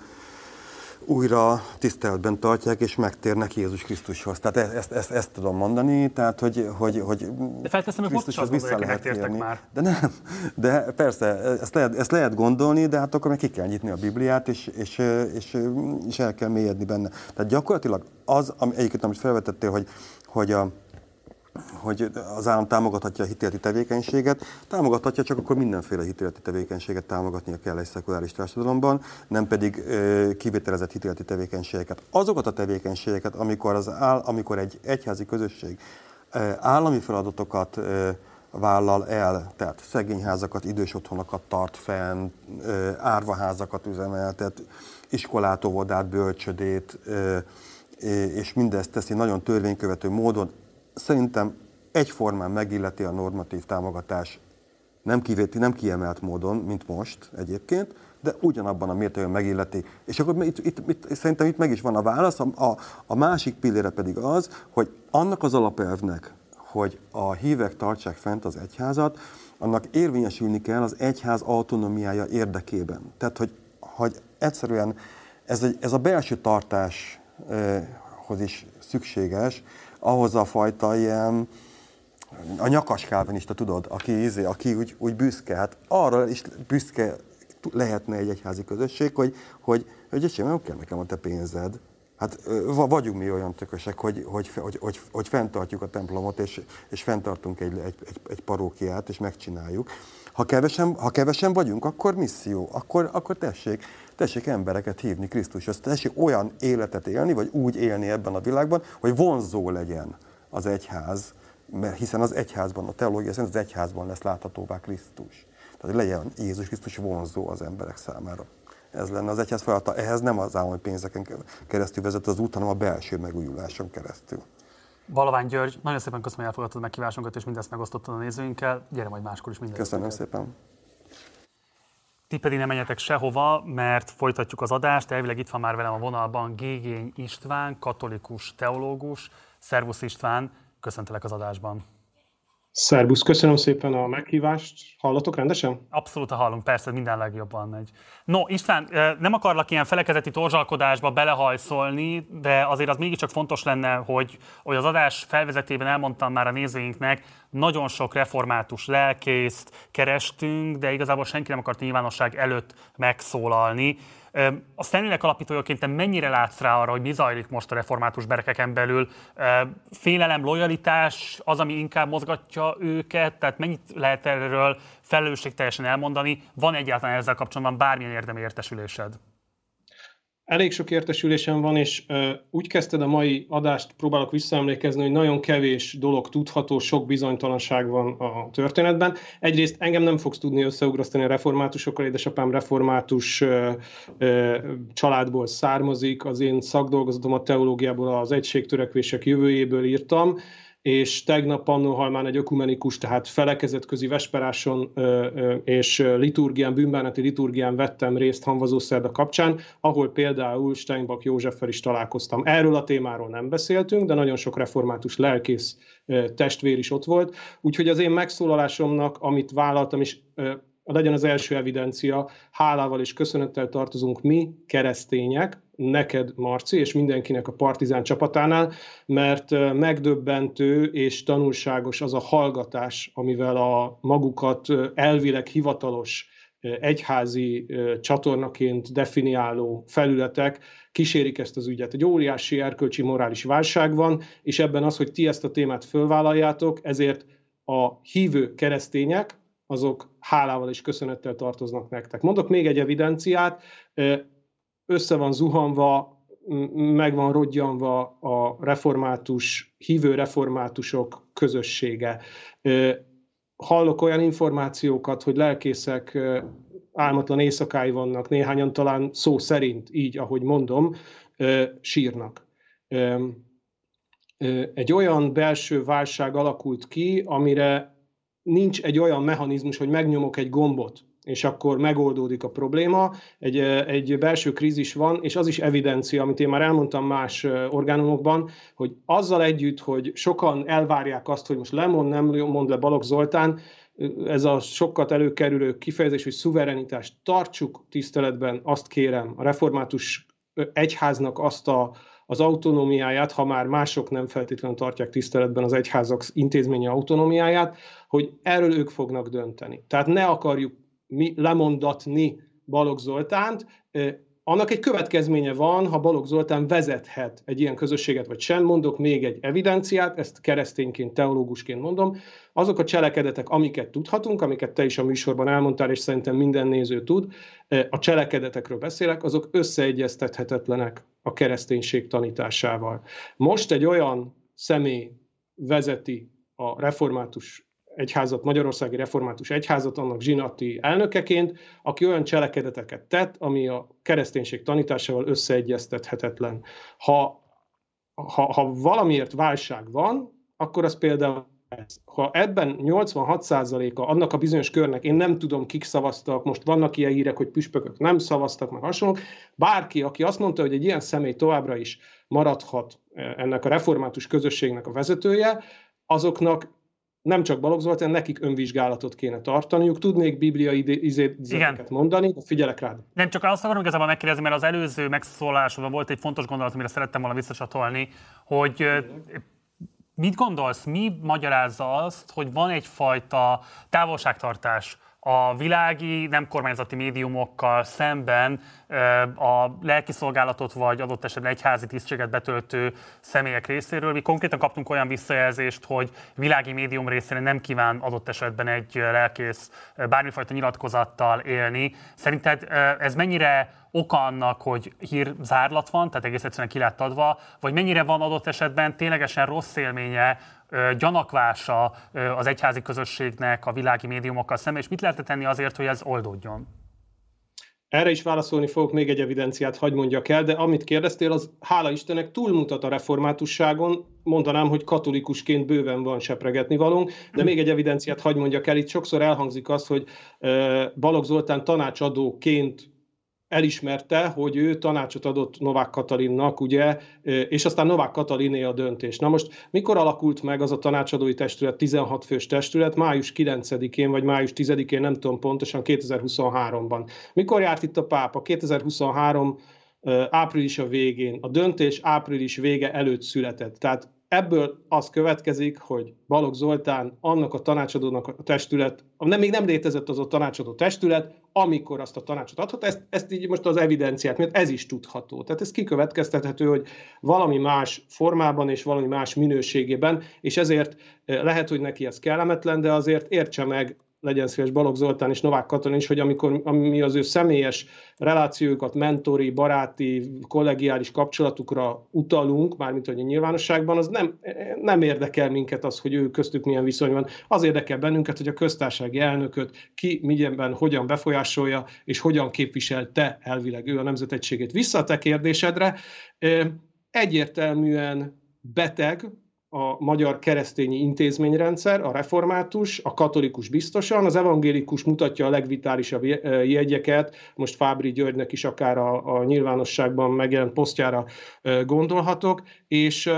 újra tiszteletben tartják, és megtérnek Jézus Krisztushoz. Tehát ezt, ezt, ezt, ezt tudom mondani, tehát hogy, hogy, hogy De felteszem, hogy azt vissza lehet térni. már. De nem, de persze, ezt lehet, ezt lehet gondolni, de hát akkor meg ki kell nyitni a Bibliát, és, és, és, és el kell mélyedni benne. Tehát gyakorlatilag az, ami egyiket, amit felvetettél, hogy, hogy a, hogy az állam támogathatja a hitéleti tevékenységet, támogathatja, csak akkor mindenféle hitéleti tevékenységet támogatnia kell egy szekuláris társadalomban, nem pedig ö, kivételezett hitéleti tevékenységeket. Azokat a tevékenységeket, amikor, az áll, amikor egy egyházi közösség ö, állami feladatokat ö, vállal el, tehát szegényházakat, idős otthonokat tart fenn, árvaházakat üzemeltet, iskolát, óvodát, bölcsödét, és mindezt teszi nagyon törvénykövető módon, szerintem egyformán megilleti a normatív támogatás, nem, kivéti, nem kiemelt módon, mint most egyébként, de ugyanabban a mértékben megilleti. És akkor itt, itt, itt, szerintem itt meg is van a válasz. A, a, a másik pillére pedig az, hogy annak az alapelvnek, hogy a hívek tartsák fent az egyházat, annak érvényesülni kell az egyház autonómiája érdekében. Tehát, hogy, hogy egyszerűen ez, egy, ez a belső tartáshoz is szükséges, ahhoz a fajta ilyen, a nyakas kálvinista, tudod, aki, izé, aki úgy, úgy büszke, hát arra is büszke lehetne egy egyházi közösség, hogy, hogy, hogy hogy nem kell nekem a te pénzed. Hát vagyunk mi olyan tökösek, hogy, hogy, hogy, hogy, hogy fenntartjuk a templomot, és, és fenntartunk egy, egy, egy, egy parókiát, és megcsináljuk. Ha kevesen, ha kevesen vagyunk, akkor misszió, akkor, akkor tessék, tessék embereket hívni Krisztushoz, tessék olyan életet élni, vagy úgy élni ebben a világban, hogy vonzó legyen az egyház, mert hiszen az egyházban, a teológia szerint az egyházban lesz láthatóvá Krisztus. Tehát legyen Jézus Krisztus vonzó az emberek számára. Ez lenne az egyház feladata. Ehhez nem az állami pénzeken keresztül vezet az út, hanem a belső megújuláson keresztül. Balavány György, nagyon szépen köszönöm, hogy elfogadtad a meghívásunkat, és mindezt megosztottad a nézőinkkel. Gyere majd máskor is minden. Köszönöm szépen. Ti pedig nem menjetek sehova, mert folytatjuk az adást. Elvileg itt van már velem a vonalban Gégény István, katolikus teológus. Szervusz István, köszöntelek az adásban. Szerbusz, köszönöm szépen a meghívást. Hallatok rendesen? Abszolút hallunk, persze, minden legjobban megy. No, István, nem akarlak ilyen felekezeti torzsalkodásba belehajszolni, de azért az mégiscsak fontos lenne, hogy, hogy az adás felvezetében elmondtam már a nézőinknek, nagyon sok református lelkészt kerestünk, de igazából senki nem akart nyilvánosság előtt megszólalni. A Stanleynek alapítójaként te mennyire látsz rá arra, hogy mi zajlik most a református berekeken belül? Félelem, lojalitás az, ami inkább mozgatja őket? Tehát mennyit lehet erről felelősségteljesen elmondani? Van egyáltalán ezzel kapcsolatban bármilyen érdemi értesülésed? Elég sok értesülésem van, és úgy kezdted a mai adást, próbálok visszaemlékezni, hogy nagyon kevés dolog tudható, sok bizonytalanság van a történetben. Egyrészt engem nem fogsz tudni összeugrasztani a reformátusokkal, édesapám református családból származik, az én szakdolgozatom a teológiából az egységtörekvések jövőjéből írtam, és tegnap Pannonhalmán egy ökumenikus, tehát felekezetközi vesperáson és liturgián, bűnbánati liturgián vettem részt Hanvazószerda kapcsán, ahol például Steinbach Józseffel is találkoztam. Erről a témáról nem beszéltünk, de nagyon sok református lelkész testvér is ott volt, úgyhogy az én megszólalásomnak, amit vállaltam, és legyen az első evidencia, hálával és köszönettel tartozunk mi, keresztények, neked, Marci, és mindenkinek a Partizán csapatánál, mert megdöbbentő és tanulságos az a hallgatás, amivel a magukat elvileg hivatalos egyházi csatornaként definiáló felületek kísérik ezt az ügyet. Egy óriási erkölcsi morális válság van, és ebben az, hogy ti ezt a témát fölvállaljátok, ezért a hívő keresztények, azok hálával és köszönettel tartoznak nektek. Mondok még egy evidenciát, össze van zuhanva, meg van rodjanva a református, hívő reformátusok közössége. Hallok olyan információkat, hogy lelkészek álmatlan éjszakái vannak, néhányan talán szó szerint, így, ahogy mondom, sírnak. Egy olyan belső válság alakult ki, amire nincs egy olyan mechanizmus, hogy megnyomok egy gombot, és akkor megoldódik a probléma. Egy, egy belső krízis van, és az is evidencia, amit én már elmondtam más orgánumokban, hogy azzal együtt, hogy sokan elvárják azt, hogy most lemond, nem mond le Balogh Zoltán, ez a sokat előkerülő kifejezés, hogy szuverenitást tartsuk tiszteletben, azt kérem, a református egyháznak azt a, az autonómiáját, ha már mások nem feltétlenül tartják tiszteletben az egyházak intézménye autonómiáját, hogy erről ők fognak dönteni. Tehát ne akarjuk mi lemondatni Balogh Zoltánt, annak egy következménye van, ha Balogh Zoltán vezethet egy ilyen közösséget, vagy sem. Mondok még egy evidenciát, ezt keresztényként, teológusként mondom. Azok a cselekedetek, amiket tudhatunk, amiket te is a műsorban elmondtál, és szerintem minden néző tud, a cselekedetekről beszélek, azok összeegyeztethetetlenek a kereszténység tanításával. Most egy olyan személy vezeti a református egyházat, Magyarországi Református Egyházat, annak zsinati elnökeként, aki olyan cselekedeteket tett, ami a kereszténység tanításával összeegyeztethetetlen. Ha, ha, ha valamiért válság van, akkor az például ez. Ha ebben 86%-a annak a bizonyos körnek, én nem tudom, kik szavaztak, most vannak ilyen hírek, hogy püspökök nem szavaztak, meg hasonlók, bárki, aki azt mondta, hogy egy ilyen személy továbbra is maradhat eh, ennek a református közösségnek a vezetője, azoknak nem csak Balogh Zoltán, nekik önvizsgálatot kéne tartaniuk. Tudnék bibliai idézeteket mondani, de figyelek rád. Nem csak azt akarom igazából megkérdezni, mert az előző megszólásodban volt egy fontos gondolat, amire szerettem volna visszacsatolni, hogy mit gondolsz, mi magyarázza azt, hogy van egyfajta távolságtartás a világi, nem kormányzati médiumokkal szemben a lelkiszolgálatot vagy adott esetben egyházi tisztséget betöltő személyek részéről. Mi konkrétan kaptunk olyan visszajelzést, hogy világi médium részéről nem kíván adott esetben egy lelkész bármifajta nyilatkozattal élni. Szerinted ez mennyire oka annak, hogy hír zárlat van, tehát egész egyszerűen ki lett adva, vagy mennyire van adott esetben ténylegesen rossz élménye gyanakvása az egyházi közösségnek a világi médiumokkal szemben, és mit lehet tenni azért, hogy ez oldódjon? Erre is válaszolni fogok, még egy evidenciát hagy mondjak el, de amit kérdeztél, az hála Istennek túlmutat a reformátusságon. Mondanám, hogy katolikusként bőven van sepregetni valónk, de még egy evidenciát hagy mondjak el. Itt sokszor elhangzik az, hogy Balogh Zoltán tanácsadóként elismerte, hogy ő tanácsot adott Novák Katalinnak, ugye, és aztán Novák Kataliné a döntés. Na most mikor alakult meg az a tanácsadói testület, 16 fős testület? Május 9-én, vagy május 10-én, nem tudom pontosan, 2023-ban. Mikor járt itt a pápa? 2023 április a végén. A döntés április vége előtt született. Tehát ebből az következik, hogy Balogh Zoltán annak a tanácsadónak a testület, nem, még nem létezett az a tanácsadó testület, amikor azt a tanácsot adhat, ezt, ezt így most az evidenciát, mert ez is tudható. Tehát ez kikövetkeztethető, hogy valami más formában és valami más minőségében, és ezért eh, lehet, hogy neki ez kellemetlen, de azért értse meg legyen szíves Balogh Zoltán és Novák Katalin is, hogy amikor ami az ő személyes relációkat, mentori, baráti, kollegiális kapcsolatukra utalunk, mármint hogy a nyilvánosságban, az nem, nem érdekel minket az, hogy ő köztük milyen viszony van. Az érdekel bennünket, hogy a köztársasági elnököt ki milyenben, hogyan befolyásolja, és hogyan képviselte elvileg ő a nemzetegységét. Vissza a te kérdésedre, egyértelműen beteg a magyar keresztényi intézményrendszer, a református, a katolikus biztosan, az evangélikus mutatja a legvitálisabb jegyeket, most Fábri Györgynek is akár a, a nyilvánosságban megjelent posztjára gondolhatok, és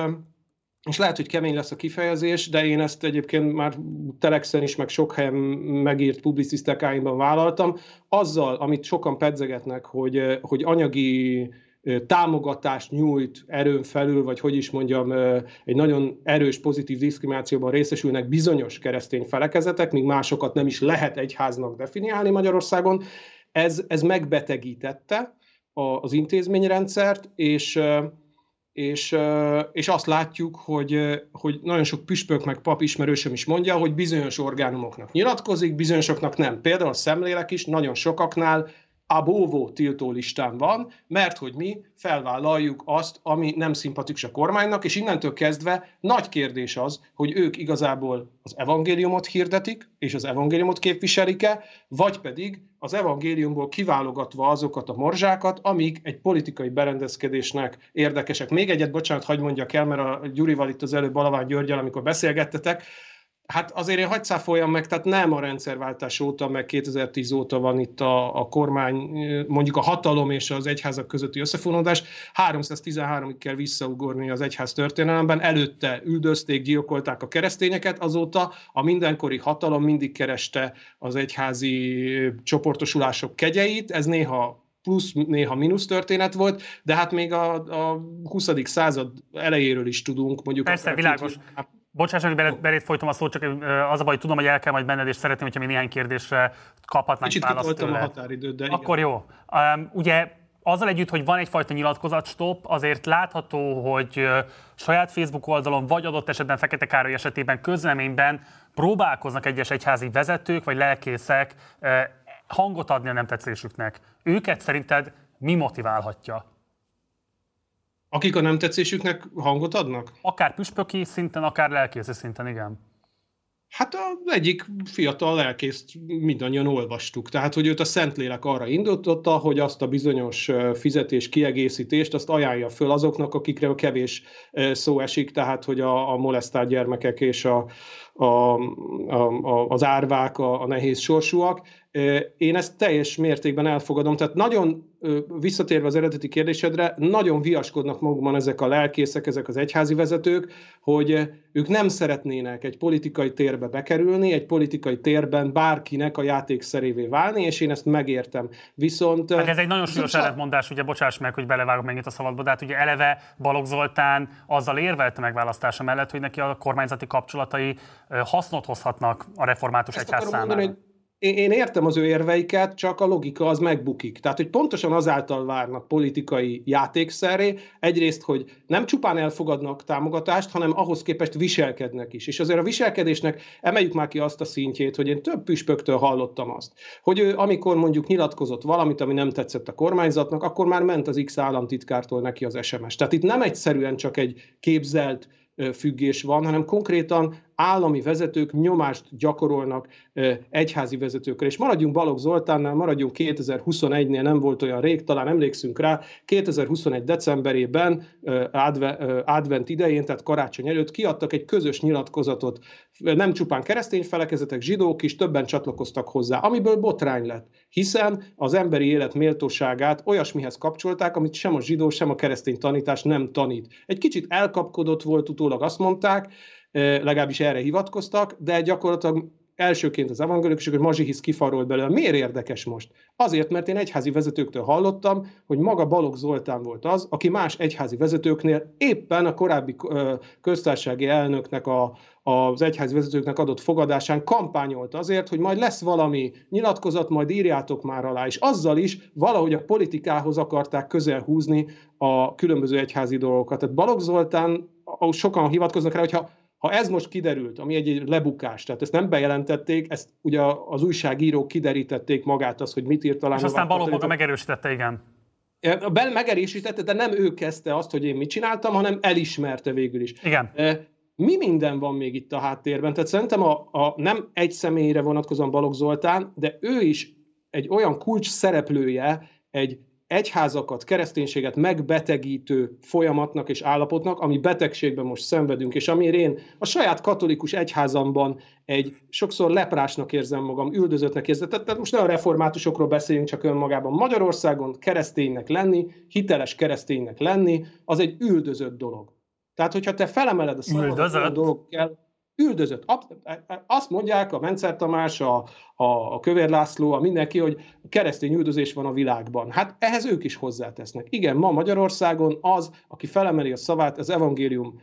és lehet, hogy kemény lesz a kifejezés, de én ezt egyébként már Telexen is, meg sok helyen megírt publicisztikáimban vállaltam. Azzal, amit sokan pedzegetnek, hogy, hogy anyagi támogatást nyújt erőn felül, vagy hogy is mondjam, egy nagyon erős pozitív diszkriminációban részesülnek bizonyos keresztény felekezetek, míg másokat nem is lehet egyháznak definiálni Magyarországon. Ez, ez megbetegítette az intézményrendszert, és és, és azt látjuk, hogy, hogy nagyon sok püspök meg pap ismerősöm is mondja, hogy bizonyos orgánumoknak nyilatkozik, bizonyosoknak nem. Például a szemlélek is nagyon sokaknál tiltó listán van, mert hogy mi felvállaljuk azt, ami nem szimpatikus a kormánynak, és innentől kezdve nagy kérdés az, hogy ők igazából az evangéliumot hirdetik, és az evangéliumot képviselik-e, vagy pedig az evangéliumból kiválogatva azokat a morzsákat, amik egy politikai berendezkedésnek érdekesek. Még egyet, bocsánat, hagyd mondjak el, mert a Gyurival itt az előbb Balaván Györgyel, amikor beszélgettetek, Hát azért én hagyd száfoljam meg, tehát nem a rendszerváltás óta, meg 2010 óta van itt a, a kormány, mondjuk a hatalom és az egyházak közötti összefonódás. 313-ig kell visszaugorni az egyház történelemben. Előtte üldözték, gyilkolták a keresztényeket, azóta a mindenkori hatalom mindig kereste az egyházi csoportosulások kegyeit. Ez néha plusz, néha mínusz történet volt, de hát még a, a 20. század elejéről is tudunk, mondjuk... Persze, világos. Két, Bocsáss, hogy belét, belét folytom a szót, csak az a baj, hogy tudom, hogy el kell majd benned, és szeretném, hogyha mi néhány kérdésre kaphatnánk Kicsit választ tőle. a határidőt, de Akkor igen. jó. Um, ugye azzal együtt, hogy van egyfajta nyilatkozatstop, azért látható, hogy saját Facebook oldalon, vagy adott esetben Fekete Károly esetében közleményben próbálkoznak egyes egyházi vezetők, vagy lelkészek hangot adni a nem tetszésüknek. Őket szerinted mi motiválhatja? Akik a nem tetszésüknek hangot adnak? Akár püspöki szinten, akár lelkészi szinten, igen. Hát az egyik fiatal lelkészt mindannyian olvastuk. Tehát, hogy őt a Szentlélek arra indította, hogy azt a bizonyos fizetés kiegészítést, azt ajánlja föl azoknak, akikre a kevés szó esik, tehát, hogy a, a molesztált gyermekek és a, a, a, az árvák, a, a nehéz sorsúak. Én ezt teljes mértékben elfogadom. Tehát nagyon visszatérve az eredeti kérdésedre, nagyon viaskodnak magukban ezek a lelkészek, ezek az egyházi vezetők, hogy ők nem szeretnének egy politikai térbe bekerülni, egy politikai térben bárkinek a játékszerévé válni, és én ezt megértem. Viszont... Hát ez egy nagyon súlyos ellentmondás, ugye bocsáss meg, hogy belevágok megint a szabadba, de hát ugye eleve Balogh Zoltán azzal érvelte megválasztása mellett, hogy neki a kormányzati kapcsolatai hasznot hozhatnak a református ezt egyház számára. Mondani, hogy én értem az ő érveiket, csak a logika az megbukik. Tehát, hogy pontosan azáltal várnak politikai játékszerré, egyrészt, hogy nem csupán elfogadnak támogatást, hanem ahhoz képest viselkednek is. És azért a viselkedésnek emeljük már ki azt a szintjét, hogy én több püspöktől hallottam azt, hogy ő amikor mondjuk nyilatkozott valamit, ami nem tetszett a kormányzatnak, akkor már ment az X államtitkártól neki az SMS. Tehát itt nem egyszerűen csak egy képzelt függés van, hanem konkrétan állami vezetők nyomást gyakorolnak egyházi vezetőkre. És maradjunk Balogh Zoltánnál, maradjunk 2021-nél, nem volt olyan rég, talán emlékszünk rá, 2021 decemberében, advent idején, tehát karácsony előtt kiadtak egy közös nyilatkozatot. Nem csupán keresztény felekezetek, zsidók is többen csatlakoztak hozzá, amiből botrány lett, hiszen az emberi élet méltóságát olyasmihez kapcsolták, amit sem a zsidó, sem a keresztény tanítás nem tanít. Egy kicsit elkapkodott volt utólag, azt mondták, legalábbis erre hivatkoztak, de gyakorlatilag elsőként az evangélikusok, hogy Mazsihisz kifarolt belőle. Miért érdekes most? Azért, mert én egyházi vezetőktől hallottam, hogy maga Balogh Zoltán volt az, aki más egyházi vezetőknél éppen a korábbi köztársasági elnöknek a, az egyházi vezetőknek adott fogadásán kampányolt azért, hogy majd lesz valami nyilatkozat, majd írjátok már alá, és azzal is valahogy a politikához akarták közel húzni a különböző egyházi dolgokat. Tehát Balogh Zoltán, sokan hivatkoznak rá, hogyha Ha ez most kiderült, ami egy, egy lebukás, tehát ezt nem bejelentették, ezt ugye az újságírók kiderítették magát az, hogy mit írt talán. És aztán valóban maga megerősítette, igen. Ben megerősítette, de nem ő kezdte azt, hogy én mit csináltam, hanem elismerte végül is. Igen. Mi minden van még itt a háttérben? Tehát szerintem a, a nem egy személyre vonatkozóan Balogh Zoltán, de ő is egy olyan kulcs szereplője egy egyházakat, kereszténységet megbetegítő folyamatnak és állapotnak, ami betegségben most szenvedünk, és amire én a saját katolikus egyházamban egy sokszor leprásnak érzem magam, üldözöttnek érzem. Tehát most ne a reformátusokról beszéljünk csak önmagában. Magyarországon kereszténynek lenni, hiteles kereszténynek lenni, az egy üldözött dolog. Tehát, hogyha te felemeled a szabad a dolog kell, üldözött. Azt mondják a Mencer Tamás, a, a, Kövér László, a mindenki, hogy keresztény üldözés van a világban. Hát ehhez ők is hozzátesznek. Igen, ma Magyarországon az, aki felemeli a szavát az evangélium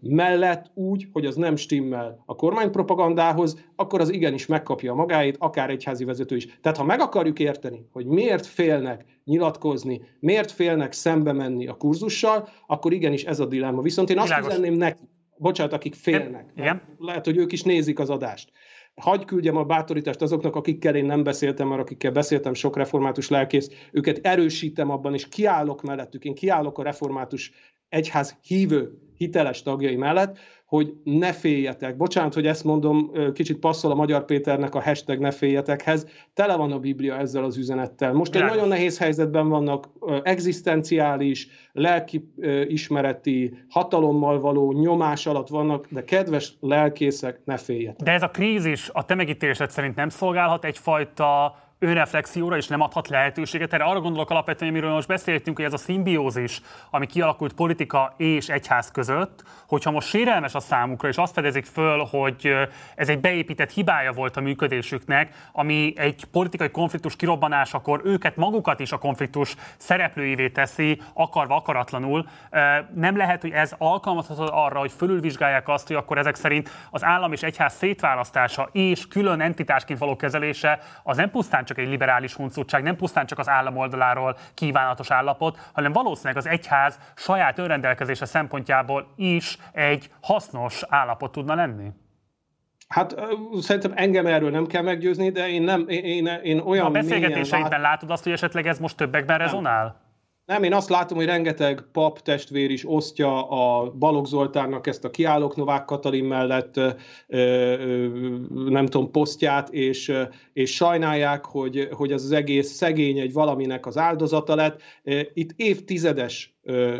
mellett úgy, hogy az nem stimmel a kormánypropagandához, akkor az igenis megkapja a magáit, akár egyházi vezető is. Tehát ha meg akarjuk érteni, hogy miért félnek nyilatkozni, miért félnek szembe menni a kurzussal, akkor igenis ez a dilemma. Viszont én azt üzenném nekik, bocsánat, akik félnek. Igen. Lehet, hogy ők is nézik az adást. Hagy küldjem a bátorítást azoknak, akikkel én nem beszéltem, mert akikkel beszéltem, sok református lelkész, őket erősítem abban, és kiállok mellettük. Én kiállok a református egyház hívő, hiteles tagjai mellett, hogy ne féljetek. Bocsánat, hogy ezt mondom, kicsit passzol a Magyar Péternek a hashtag ne féljetekhez. Tele van a Biblia ezzel az üzenettel. Most egy nagyon nehéz helyzetben vannak, egzisztenciális, lelki ismereti, hatalommal való nyomás alatt vannak, de kedves lelkészek, ne féljetek. De ez a krízis a te megítélésed szerint nem szolgálhat egyfajta önreflexióra, és nem adhat lehetőséget. Erre arra gondolok alapvetően, amiről most beszéltünk, hogy ez a szimbiózis, ami kialakult politika és egyház között, hogyha most sérelmes a számukra, és azt fedezik föl, hogy ez egy beépített hibája volt a működésüknek, ami egy politikai konfliktus kirobbanásakor őket magukat is a konfliktus szereplőivé teszi, akarva, akaratlanul, nem lehet, hogy ez alkalmazható arra, hogy fölülvizsgálják azt, hogy akkor ezek szerint az állam és egyház szétválasztása és külön entitásként való kezelése az nem pusztán csak egy liberális huncutság, nem pusztán csak az állam oldaláról kívánatos állapot, hanem valószínűleg az egyház saját önrendelkezése szempontjából is egy hasznos állapot tudna lenni? Hát szerintem engem erről nem kell meggyőzni, de én nem, én, én, én olyan... A beszélgetéseidben lát... látod azt, hogy esetleg ez most többekben rezonál? Nem, én azt látom, hogy rengeteg pap testvér is osztja a Balogh Zoltánnak ezt a kiállók Novák Katalin mellett, nem tudom, posztját, és, és sajnálják, hogy, hogy az, az egész szegény egy valaminek az áldozata lett. Itt évtizedes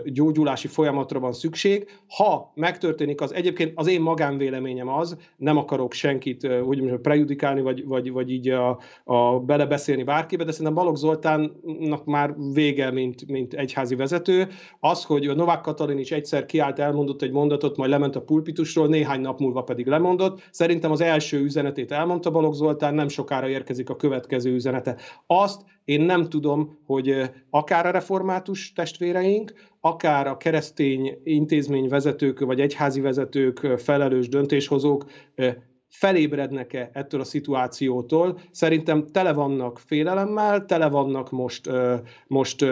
gyógyulási folyamatra van szükség. Ha megtörténik az, egyébként az én magánvéleményem az, nem akarok senkit úgy mondjam, prejudikálni, vagy, vagy, vagy így a, a belebeszélni bárkibe, de szerintem Balogh Zoltánnak már vége, mint, mint egyházi vezető. Az, hogy a Novák Katalin is egyszer kiállt, elmondott egy mondatot, majd lement a pulpitusról, néhány nap múlva pedig lemondott. Szerintem az első üzenetét elmondta Balogh Zoltán, nem sokára érkezik a következő üzenete. Azt én nem tudom, hogy akár a református testvéreink, akár a keresztény intézményvezetők vagy egyházi vezetők, felelős döntéshozók felébrednek-e ettől a szituációtól. Szerintem tele vannak félelemmel, tele vannak most, most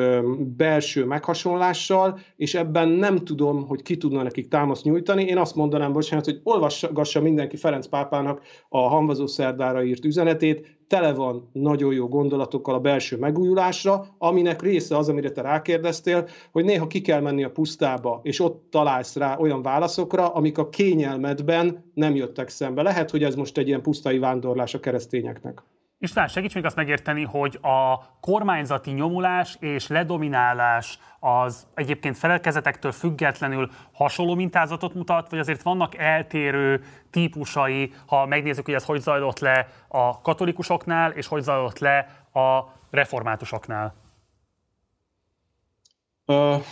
belső meghasonlással, és ebben nem tudom, hogy ki tudna nekik támaszt nyújtani. Én azt mondanám, bocsánat, hogy olvassa mindenki Ferenc pápának a Hanvazó szerdára írt üzenetét, tele van nagyon jó gondolatokkal a belső megújulásra, aminek része az, amire te rákérdeztél, hogy néha ki kell menni a pusztába, és ott találsz rá olyan válaszokra, amik a kényelmedben nem jöttek szembe. Lehet, hogy ez most egy ilyen pusztai vándorlás a keresztényeknek. István, segíts még azt megérteni, hogy a kormányzati nyomulás és ledominálás az egyébként felelkezetektől függetlenül hasonló mintázatot mutat, vagy azért vannak eltérő típusai, ha megnézzük, hogy ez hogy zajlott le a katolikusoknál, és hogy zajlott le a reformátusoknál? Uh,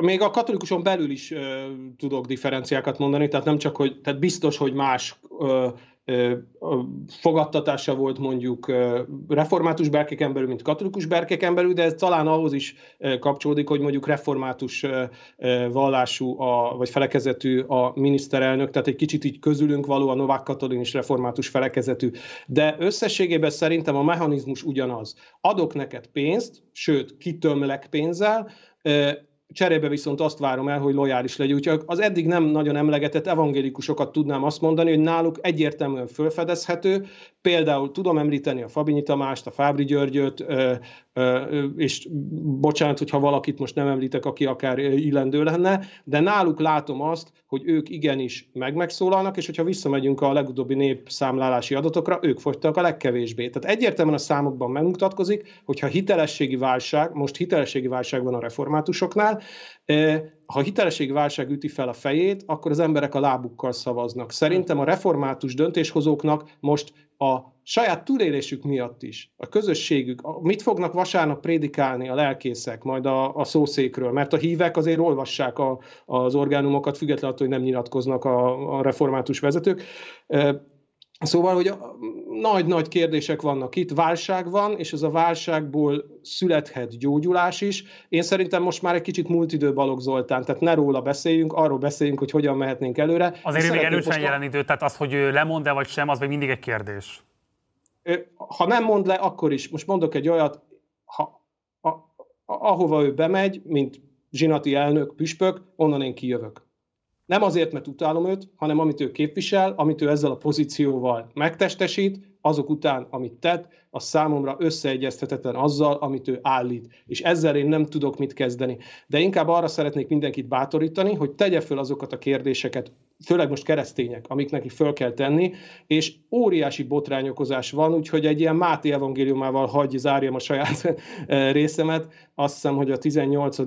még a katolikuson belül is uh, tudok differenciákat mondani, tehát nem csak, hogy, tehát biztos, hogy más uh, fogadtatása volt mondjuk református berkeken belül, mint katolikus berkeken belül, de ez talán ahhoz is kapcsolódik, hogy mondjuk református vallású a, vagy felekezetű a miniszterelnök, tehát egy kicsit így közülünk való a Novák Katalin is református felekezetű. De összességében szerintem a mechanizmus ugyanaz. Adok neked pénzt, sőt, kitömlek pénzzel, cserébe viszont azt várom el, hogy lojális legyen. Úgyhogy az eddig nem nagyon emlegetett evangélikusokat tudnám azt mondani, hogy náluk egyértelműen fölfedezhető. Például tudom említeni a Fabinyi Tamást, a Fábri Györgyöt, és bocsánat, hogyha valakit most nem említek, aki akár illendő lenne, de náluk látom azt, hogy ők igenis meg-megszólalnak, és hogyha visszamegyünk a legutóbbi népszámlálási adatokra, ők fogytak a legkevésbé. Tehát egyértelműen a számokban megmutatkozik, hogyha hitelességi válság, most hitelességi válság van a reformátusoknál, ha a hitelességi válság üti fel a fejét, akkor az emberek a lábukkal szavaznak. Szerintem a református döntéshozóknak most a saját túlélésük miatt is, a közösségük, mit fognak vasárnap prédikálni a lelkészek, majd a, a szószékről, mert a hívek azért olvassák a, az orgánumokat, függetlenül attól, hogy nem nyilatkoznak a, a református vezetők. Szóval, hogy nagy-nagy kérdések vannak itt, válság van, és ez a válságból születhet gyógyulás is. Én szerintem most már egy kicsit múlt idő Balogh Zoltán, tehát ne róla beszéljünk, arról beszéljünk, hogy hogyan mehetnénk előre. Azért még erősen most... jelen idő, tehát az, hogy ő lemond-e vagy sem, az még mindig egy kérdés. Ha nem mond le, akkor is. Most mondok egy olyat, ha, a, a, ahova ő bemegy, mint zsinati elnök, püspök, onnan én kijövök. Nem azért, mert utálom őt, hanem amit ő képvisel, amit ő ezzel a pozícióval megtestesít, azok után, amit tett, az számomra összeegyeztetetlen azzal, amit ő állít. És ezzel én nem tudok mit kezdeni. De inkább arra szeretnék mindenkit bátorítani, hogy tegye föl azokat a kérdéseket, főleg most keresztények, amik neki föl kell tenni, és óriási botrányokozás van, úgyhogy egy ilyen Máté evangéliumával hagyj zárjam a saját részemet. Azt hiszem, hogy a 18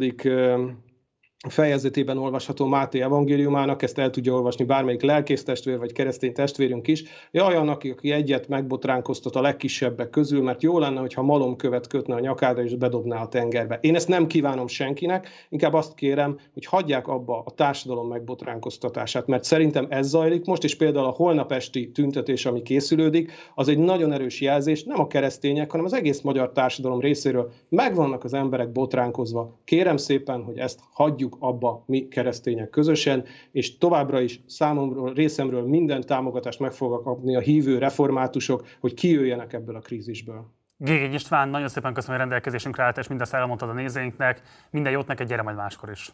fejezetében olvasható Máté evangéliumának, ezt el tudja olvasni bármelyik lelkész testvér vagy keresztény testvérünk is. Jaj, annak, aki egyet megbotránkoztat a legkisebbek közül, mert jó lenne, hogyha malomkövet kötne a nyakára és bedobná a tengerbe. Én ezt nem kívánom senkinek, inkább azt kérem, hogy hagyják abba a társadalom megbotránkoztatását, mert szerintem ez zajlik most, és például a holnap esti tüntetés, ami készülődik, az egy nagyon erős jelzés, nem a keresztények, hanem az egész magyar társadalom részéről megvannak az emberek botránkozva. Kérem szépen, hogy ezt hagyjuk hagyjuk abba mi keresztények közösen, és továbbra is számomról, részemről minden támogatást meg fogok kapni a hívő reformátusok, hogy kijöjjenek ebből a krízisből. Gégény István, nagyon szépen köszönöm, hogy rendelkezésünkre állt, és mindezt elmondtad a nézőinknek. Minden jót neked, gyere majd máskor is.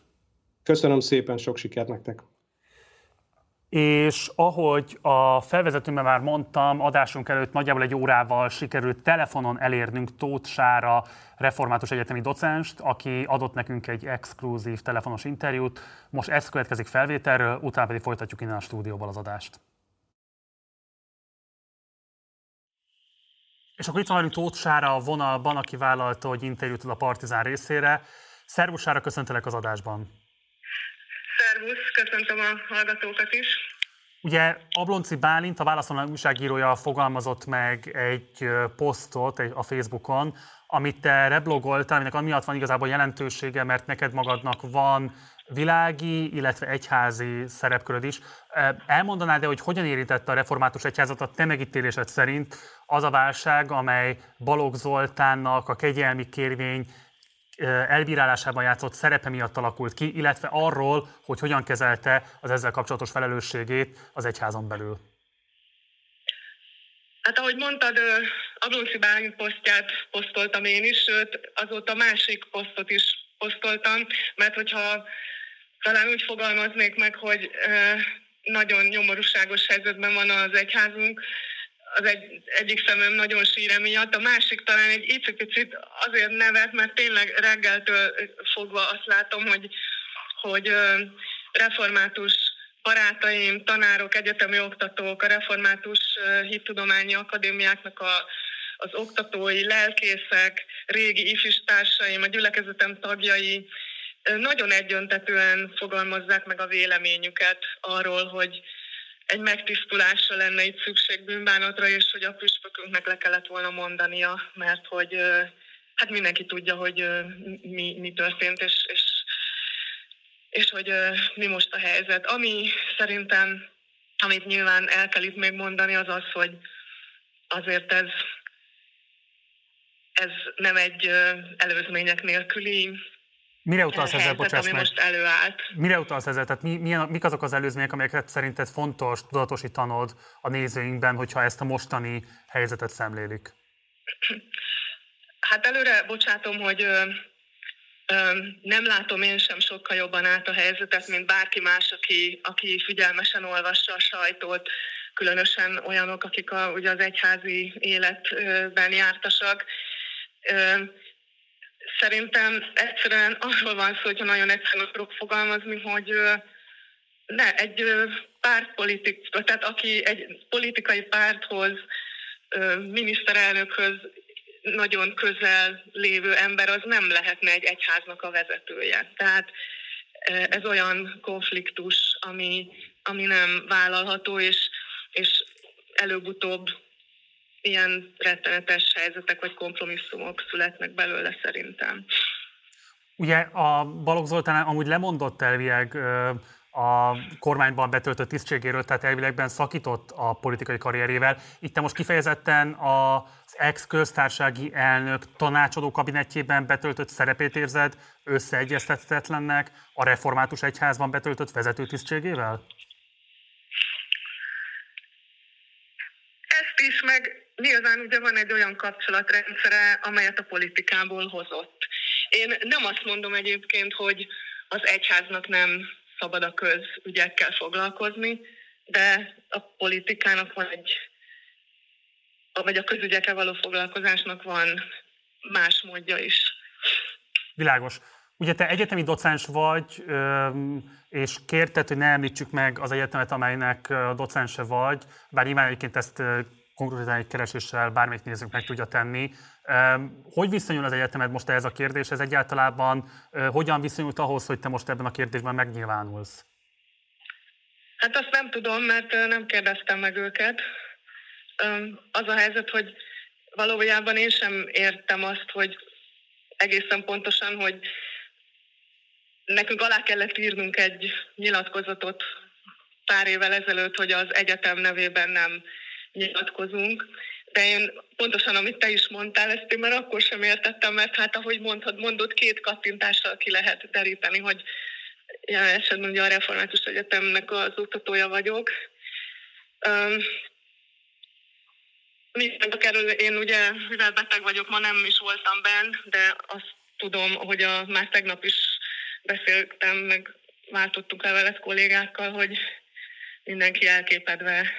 Köszönöm szépen, sok sikert nektek! És ahogy a felvezetőmben már mondtam, adásunk előtt nagyjából egy órával sikerült telefonon elérnünk Tóth Sára református egyetemi docenst, aki adott nekünk egy exkluzív telefonos interjút. Most ez következik felvételről, utána pedig folytatjuk innen a stúdióval az adást. És akkor itt van Tóth Sára a vonalban, aki vállalta, hogy interjút a Partizán részére. Szervusz Sára, köszöntelek az adásban. Szervusz, köszöntöm a hallgatókat is. Ugye Ablonci Bálint, a válaszoló újságírója fogalmazott meg egy posztot a Facebookon, amit te reblogoltál, aminek amiatt van igazából jelentősége, mert neked magadnak van világi, illetve egyházi szerepköröd is. Elmondanád de hogy hogyan érintette a református egyházat a te megítélésed szerint az a válság, amely Balogh Zoltánnak a kegyelmi kérvény elbírálásában játszott szerepe miatt alakult ki, illetve arról, hogy hogyan kezelte az ezzel kapcsolatos felelősségét az egyházon belül. Hát ahogy mondtad, Ablóci Bálint posztját posztoltam én is, sőt azóta másik posztot is posztoltam, mert hogyha talán úgy fogalmaznék meg, hogy nagyon nyomorúságos helyzetben van az egyházunk, az egy, egyik szemem nagyon sír miatt, a másik talán egy icipicit azért nevet, mert tényleg reggeltől fogva azt látom, hogy, hogy református barátaim, tanárok, egyetemi oktatók, a református hittudományi akadémiáknak a, az oktatói, lelkészek, régi ifistársaim, a gyülekezetem tagjai nagyon egyöntetően fogalmazzák meg a véleményüket arról, hogy, egy megtisztulásra lenne itt szükség bűnbánatra, és hogy a püspökünknek le kellett volna mondania, mert hogy hát mindenki tudja, hogy mi, mi történt, és, és, és hogy mi most a helyzet. Ami szerintem, amit nyilván el kell itt még mondani, az az, hogy azért ez, ez nem egy előzmények nélküli Mire utalsz ezzel, bocsáss meg? most előállt. Mire utalsz ezzel? Tehát mi, milyen, mik azok az előzmények, amelyeket szerinted fontos tudatosítanod a nézőinkben, hogyha ezt a mostani helyzetet szemlélik? Hát előre bocsátom, hogy Nem látom én sem sokkal jobban át a helyzetet, mint bárki más, aki, aki figyelmesen olvassa a sajtót, különösen olyanok, akik a, ugye az egyházi életben jártasak. Szerintem egyszerűen arról van szó, hogyha nagyon egyszerűen akarok fogalmazni, hogy ne, egy pártpolitik, tehát aki egy politikai párthoz, miniszterelnökhöz nagyon közel lévő ember, az nem lehetne egy egyháznak a vezetője. Tehát ez olyan konfliktus, ami, ami nem vállalható, és, és előbb-utóbb ilyen rettenetes helyzetek vagy kompromisszumok születnek belőle szerintem. Ugye a Balogh Zoltán amúgy lemondott elvileg a kormányban betöltött tisztségéről, tehát elvilegben szakított a politikai karrierével. Itt te most kifejezetten az ex-köztársági elnök tanácsadó kabinetjében betöltött szerepét érzed összeegyeztethetetlennek a református egyházban betöltött vezető tisztségével? Ezt is, meg nyilván ugye van egy olyan kapcsolatrendszere, amelyet a politikából hozott. Én nem azt mondom egyébként, hogy az egyháznak nem szabad a közügyekkel foglalkozni, de a politikának van egy, vagy a közügyekkel való foglalkozásnak van más módja is. Világos. Ugye te egyetemi docens vagy, és kérted, hogy ne említsük meg az egyetemet, amelynek docense vagy, bár nyilván egyébként ezt konkrétan egy kereséssel bármelyik nézőnk meg tudja tenni. Hogy viszonyul az egyetemed most ehhez a kérdéshez? Egyáltalában hogyan viszonyult ahhoz, hogy te most ebben a kérdésben megnyilvánulsz? Hát azt nem tudom, mert nem kérdeztem meg őket. Az a helyzet, hogy valójában én sem értem azt, hogy egészen pontosan, hogy nekünk alá kellett írnunk egy nyilatkozatot pár évvel ezelőtt, hogy az egyetem nevében nem nyilatkozunk, de én pontosan, amit te is mondtál, ezt én már akkor sem értettem, mert hát ahogy mondhat, mondott, két kattintással ki lehet deríteni, hogy jelen esetben ugye a Református Egyetemnek az oktatója vagyok. Um, Mindent erről én ugye, mivel beteg vagyok, ma nem is voltam benn, de azt tudom, hogy a, már tegnap is beszéltem, meg váltottuk el veled kollégákkal, hogy mindenki elképedve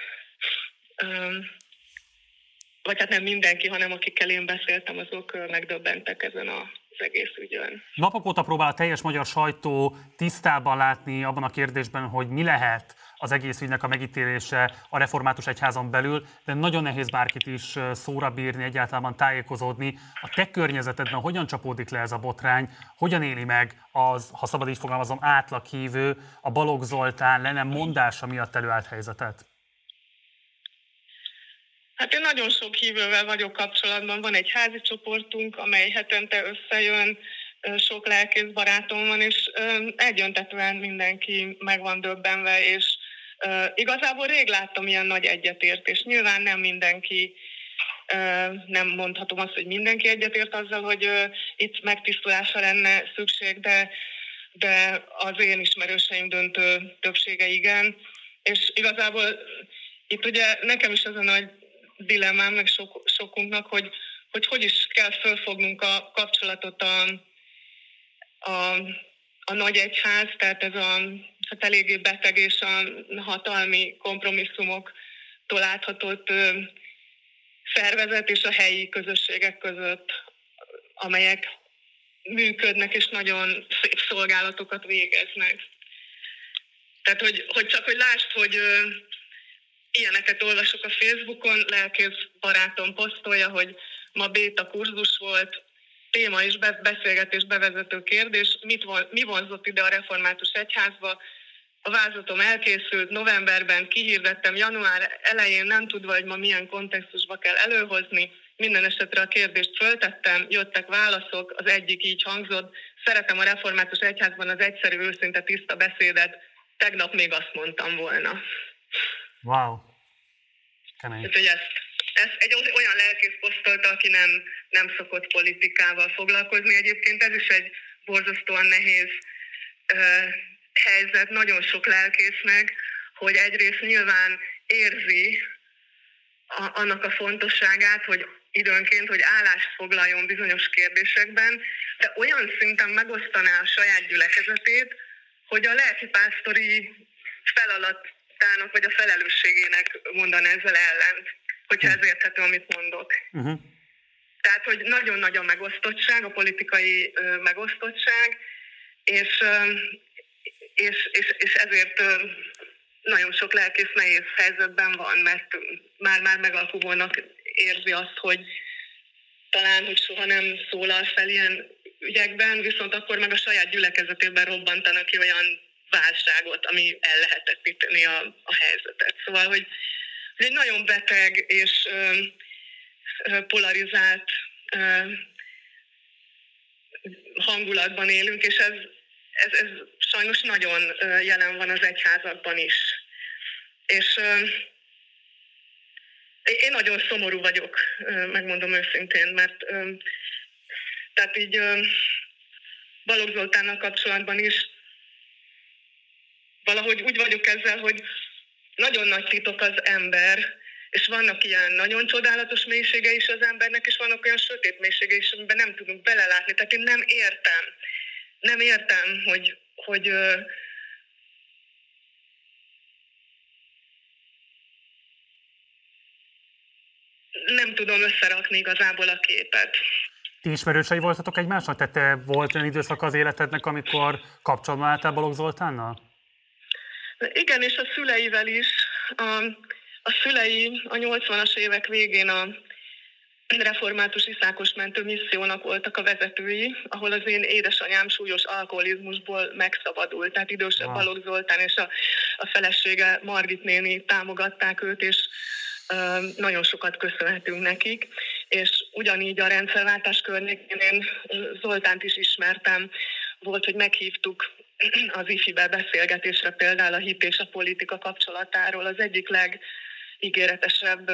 vagy hát nem mindenki, hanem akikkel én beszéltem, azok megdöbbentek ezen a egész ügyön. Napok óta próbál a teljes magyar sajtó tisztában látni abban a kérdésben, hogy mi lehet az egész ügynek a megítélése a református egyházon belül, de nagyon nehéz bárkit is szóra bírni, egyáltalán tájékozódni. A te környezetedben hogyan csapódik le ez a botrány, hogyan éli meg az, ha szabad így fogalmazom, átlaghívő, a Balogh Zoltán le nem mondása miatt előállt helyzetet? Hát én nagyon sok hívővel vagyok kapcsolatban. Van egy házi csoportunk, amely hetente összejön, sok lelkész barátom van, és egyöntetően mindenki meg van döbbenve, és igazából rég láttam ilyen nagy egyetértést. Nyilván nem mindenki nem mondhatom azt, hogy mindenki egyetért azzal, hogy itt megtisztulásra lenne szükség, de, de az én ismerőseim döntő többsége igen. És igazából itt ugye nekem is az a nagy dilemmám, meg sok, sokunknak, hogy, hogy hogy is kell fölfognunk a kapcsolatot a, a, a nagy egyház, tehát ez a hát eléggé beteg és a hatalmi kompromisszumoktól áthatott szervezet és a helyi közösségek között, amelyek működnek és nagyon szép szolgálatokat végeznek. Tehát, hogy, hogy csak hogy lásd, hogy ilyeneket olvasok a Facebookon, lelkész barátom posztolja, hogy ma béta kurzus volt, téma és beszélgetés, bevezető kérdés, mit von, mi vonzott ide a református egyházba. A vázatom elkészült, novemberben kihirdettem, január elején nem tudva, hogy ma milyen kontextusba kell előhozni, minden esetre a kérdést föltettem, jöttek válaszok, az egyik így hangzott, szeretem a református egyházban az egyszerű, őszinte, tiszta beszédet, tegnap még azt mondtam volna. Wow. Kemény. hogy ezt, ezt egy olyan lelkész posztolta, aki nem, nem szokott politikával foglalkozni. Egyébként ez is egy borzasztóan nehéz uh, helyzet nagyon sok lelkésznek, hogy egyrészt nyilván érzi a, annak a fontosságát, hogy időnként, hogy állást foglaljon bizonyos kérdésekben, de olyan szinten megosztaná a saját gyülekezetét, hogy a lelkipásztori feladatának vagy a felelősségének mondaná ezzel ellent, hogyha ez érthető, amit mondok. Uh-huh. Tehát, hogy nagyon-nagyon megosztottság, a politikai megosztottság, és, és, és, és ezért nagyon sok lelkész nehéz helyzetben van, mert már-már megalkuvónak érzi azt, hogy talán, hogy soha nem szólal fel ilyen ügyekben, viszont akkor meg a saját gyülekezetében robbantanak ki olyan válságot, ami el lehetetíteni a, a helyzetet. Szóval, hogy egy nagyon beteg és ö, ö, polarizált ö, hangulatban élünk, és ez, ez, ez sajnos nagyon jelen van az egyházakban is. És én nagyon szomorú vagyok, megmondom őszintén, mert tehát így Balogh Zoltánnal kapcsolatban is valahogy úgy vagyok ezzel, hogy nagyon nagy titok az ember, és vannak ilyen nagyon csodálatos mélysége is az embernek, és vannak olyan sötét mélysége is, amiben nem tudunk belelátni. Tehát én nem értem, nem értem, hogy, hogy nem tudom összerakni igazából a képet. Ti ismerősei voltatok egymásnak? Tehát te volt olyan időszak az életednek, amikor kapcsolatban álltál Balogh Zoltánnal? Igen, és a szüleivel is. A, a szülei a 80-as évek végén a református iszákos mentő missziónak voltak a vezetői, ahol az én édesanyám súlyos alkoholizmusból megszabadult. Tehát idősebb wow. Balogh Zoltán és a, a felesége Margit néni támogatták őt, és nagyon sokat köszönhetünk nekik, és ugyanígy a rendszerváltás környékén én Zoltánt is ismertem, volt, hogy meghívtuk az IFI-be beszélgetésre például a hit és a politika kapcsolatáról. Az egyik legígéretesebb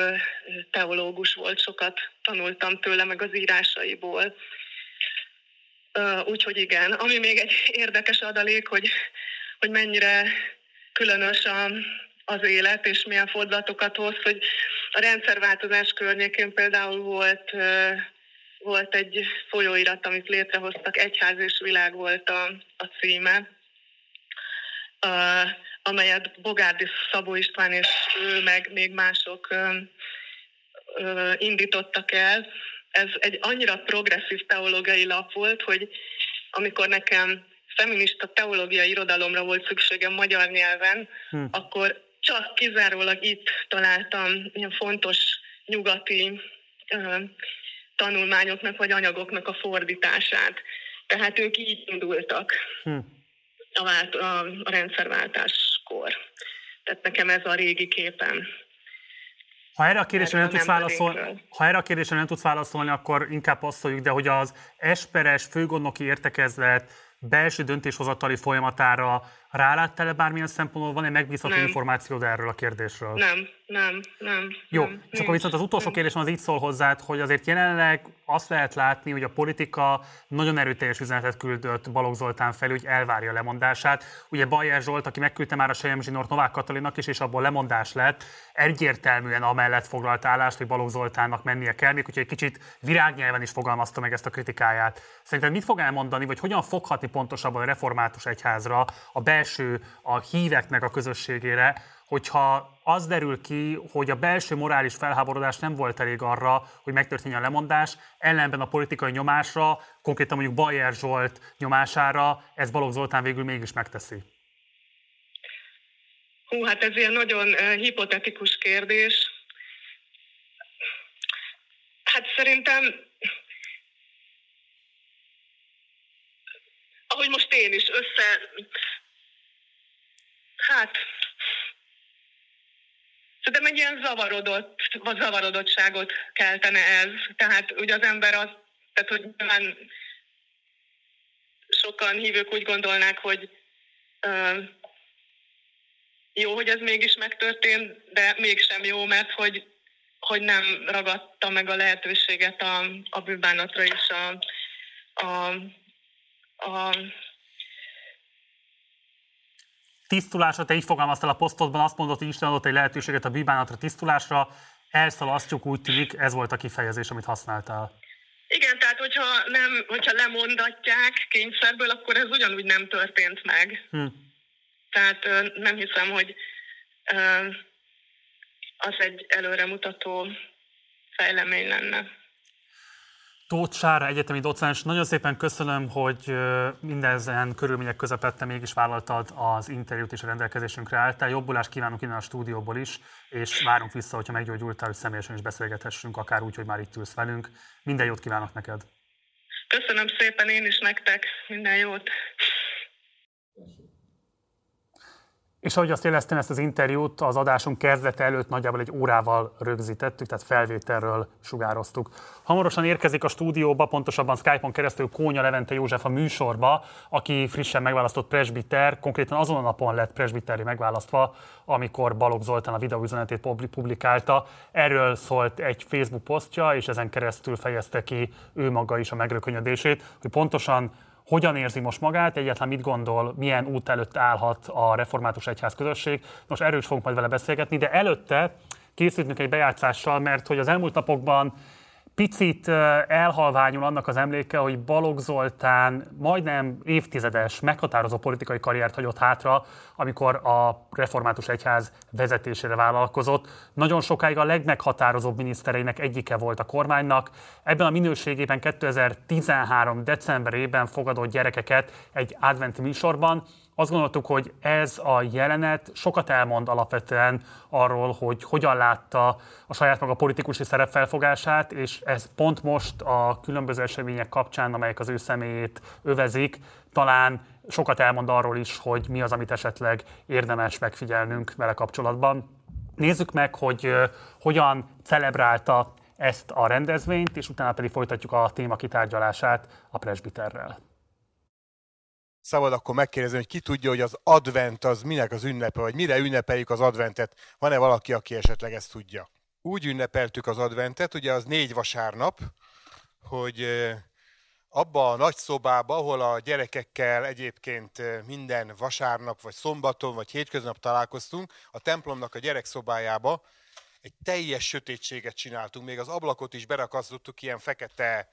teológus volt, sokat tanultam tőle, meg az írásaiból. Úgyhogy igen, ami még egy érdekes adalék, hogy, hogy mennyire különös a, az élet, és milyen fordulatokat hoz, hogy a rendszerváltozás környékén például volt, volt egy folyóirat, amit létrehoztak, Egyház és világ volt a, a címe, amelyet Bogárdi Szabó István és ő, meg még mások indítottak el. Ez egy annyira progresszív teológiai lap volt, hogy amikor nekem feminista teológiai irodalomra volt szükségem magyar nyelven, hm. akkor csak kizárólag itt találtam ilyen fontos nyugati tanulmányoknak vagy anyagoknak a fordítását. Tehát ők így indultak hm. a, vált, a, a rendszerváltáskor. Tehát nekem ez a régi képem. Ha erre a kérdésre nem, tudsz válaszolni, ha erre a kérdésre nem tudsz válaszolni, akkor inkább passzoljuk, de hogy az esperes főgondnoki értekezlet belső döntéshozatali folyamatára ráláttál-e bármilyen szempontból? Van-e megbízható információd erről a kérdésről? Nem, nem, nem. Jó, nem, és akkor viszont az utolsó kérdésem az így szól hozzád, hogy azért jelenleg azt lehet látni, hogy a politika nagyon erőteljes üzenetet küldött Balogh Zoltán felé, hogy elvárja a lemondását. Ugye Bajer Zsolt, aki megküldte már a Sejem Zsinort Novák Katalinnak is, és abból lemondás lett, egyértelműen amellett foglalt állást, hogy Balogh Zoltánnak mennie kell, még úgyhogy egy kicsit virágnyelven is fogalmazta meg ezt a kritikáját. Szerinted mit fog elmondani, vagy hogyan foghatni pontosabban a református egyházra, a belső, a híveknek a közösségére, hogyha az derül ki, hogy a belső morális felháborodás nem volt elég arra, hogy megtörténjen a lemondás, ellenben a politikai nyomásra, konkrétan mondjuk Bajer Zsolt nyomására, ez Balogh Zoltán végül mégis megteszi. Hú, hát ez ilyen nagyon uh, hipotetikus kérdés. Hát szerintem, ahogy most én is össze, hát Szerintem egy ilyen zavarodott, vagy zavarodottságot keltene ez. Tehát ugye az ember az, tehát hogy nyilván sokan hívők úgy gondolnák, hogy uh, jó, hogy ez mégis megtörtént, de mégsem jó, mert hogy, hogy nem ragadta meg a lehetőséget a, a bűbánatra és a, a, a tisztulásra, te így fogalmaztál a posztodban, azt mondod, hogy Isten adott egy lehetőséget a bűbánatra, tisztulásra, elszalasztjuk, úgy tűnik, ez volt a kifejezés, amit használtál. Igen, tehát hogyha, nem, hogyha lemondatják kényszerből, akkor ez ugyanúgy nem történt meg. Hm. Tehát nem hiszem, hogy az egy előremutató fejlemény lenne. Tóth Sára, egyetemi docens, nagyon szépen köszönöm, hogy mindezen körülmények közepette mégis vállaltad az interjút és a rendelkezésünkre álltál. Jobbulást kívánunk innen a stúdióból is, és várunk vissza, hogyha meggyógyultál, hogy személyesen is beszélgethessünk, akár úgy, hogy már itt ülsz velünk. Minden jót kívánok neked! Köszönöm szépen én is nektek, minden jót! És ahogy azt éreztem, ezt az interjút az adásunk kezdete előtt nagyjából egy órával rögzítettük, tehát felvételről sugároztuk. Hamarosan érkezik a stúdióba, pontosabban Skype-on keresztül Kónya Levente József a műsorba, aki frissen megválasztott presbiter, konkrétan azon a napon lett presbiteri megválasztva, amikor Balogh Zoltán a videóüzenetét publikálta. Erről szólt egy Facebook posztja, és ezen keresztül fejezte ki ő maga is a megrökönyödését, hogy pontosan hogyan érzi most magát, egyáltalán mit gondol, milyen út előtt állhat a református egyház közösség. Most erről is fogunk majd vele beszélgetni, de előtte készültünk egy bejátszással, mert hogy az elmúlt napokban picit elhalványul annak az emléke, hogy Balogh Zoltán majdnem évtizedes, meghatározó politikai karriert hagyott hátra, amikor a református egyház vezetésére vállalkozott. Nagyon sokáig a legmeghatározóbb minisztereinek egyike volt a kormánynak. Ebben a minőségében 2013. decemberében fogadott gyerekeket egy adventi műsorban, azt gondoltuk, hogy ez a jelenet sokat elmond alapvetően arról, hogy hogyan látta a saját maga politikusi szerepfelfogását, és ez pont most a különböző események kapcsán, amelyek az ő személyét övezik, talán sokat elmond arról is, hogy mi az, amit esetleg érdemes megfigyelnünk vele kapcsolatban. Nézzük meg, hogy hogyan celebrálta ezt a rendezvényt, és utána pedig folytatjuk a téma kitárgyalását a presbiterrel szabad akkor megkérdezni, hogy ki tudja, hogy az advent az minek az ünnepe, vagy mire ünnepeljük az adventet. Van-e valaki, aki esetleg ezt tudja? Úgy ünnepeltük az adventet, ugye az négy vasárnap, hogy abba a nagy szobába, ahol a gyerekekkel egyébként minden vasárnap, vagy szombaton, vagy hétköznap találkoztunk, a templomnak a gyerekszobájába egy teljes sötétséget csináltunk, még az ablakot is berakasztottuk ilyen fekete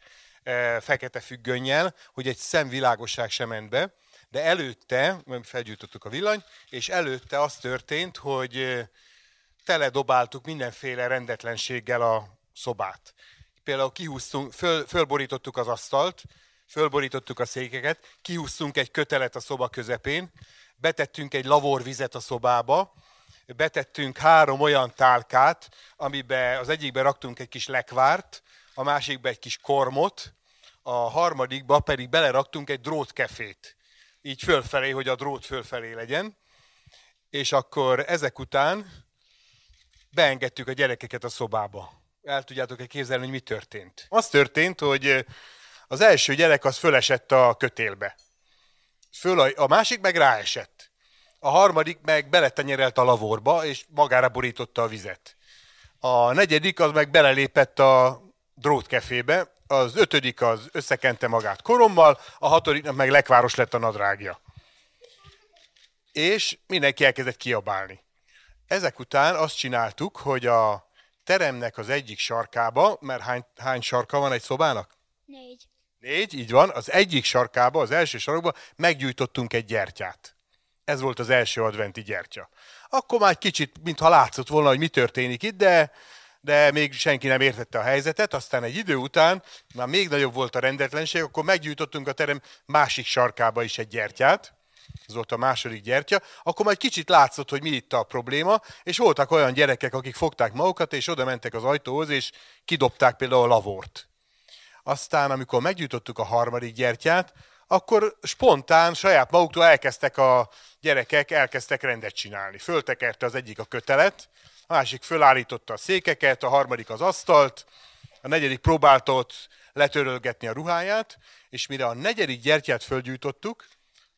fekete függönnyel, hogy egy szemvilágosság sem ment be, de előtte, felgyújtottuk a villany, és előtte az történt, hogy teledobáltuk mindenféle rendetlenséggel a szobát. Például kihúztunk, föl, fölborítottuk az asztalt, fölborítottuk a székeket, kihúztunk egy kötelet a szoba közepén, betettünk egy lavorvizet a szobába, betettünk három olyan tálkát, amiben az egyikbe raktunk egy kis lekvárt, a másikba egy kis kormot, a harmadikba pedig beleraktunk egy drótkefét, így fölfelé, hogy a drót fölfelé legyen, és akkor ezek után beengedtük a gyerekeket a szobába. El tudjátok-e képzelni, hogy mi történt? Az történt, hogy az első gyerek az fölesett a kötélbe. Föl a, a másik meg ráesett. A harmadik meg beletenyerelt a lavorba, és magára borította a vizet. A negyedik az meg belelépett a drótkefébe, az ötödik az összekente magát korommal, a hatodiknak meg lekváros lett a nadrágja. És mindenki elkezdett kiabálni. Ezek után azt csináltuk, hogy a teremnek az egyik sarkába, mert hány, hány sarka van egy szobának? Négy. Négy, így van. Az egyik sarkába, az első sarokba meggyújtottunk egy gyertyát. Ez volt az első adventi gyertya. Akkor már egy kicsit, mintha látszott volna, hogy mi történik itt, de de még senki nem értette a helyzetet, aztán egy idő után már még nagyobb volt a rendetlenség, akkor meggyújtottunk a terem másik sarkába is egy gyertyát, ez volt a második gyertya, akkor majd kicsit látszott, hogy mi itt a probléma, és voltak olyan gyerekek, akik fogták magukat, és oda mentek az ajtóhoz, és kidobták például a lavort. Aztán, amikor meggyújtottuk a harmadik gyertyát, akkor spontán, saját maguktól elkezdtek a gyerekek, elkezdtek rendet csinálni. Föltekerte az egyik a kötelet, a másik fölállította a székeket, a harmadik az asztalt, a negyedik próbálta ott letörölgetni a ruháját, és mire a negyedik gyertyát fölgyújtottuk,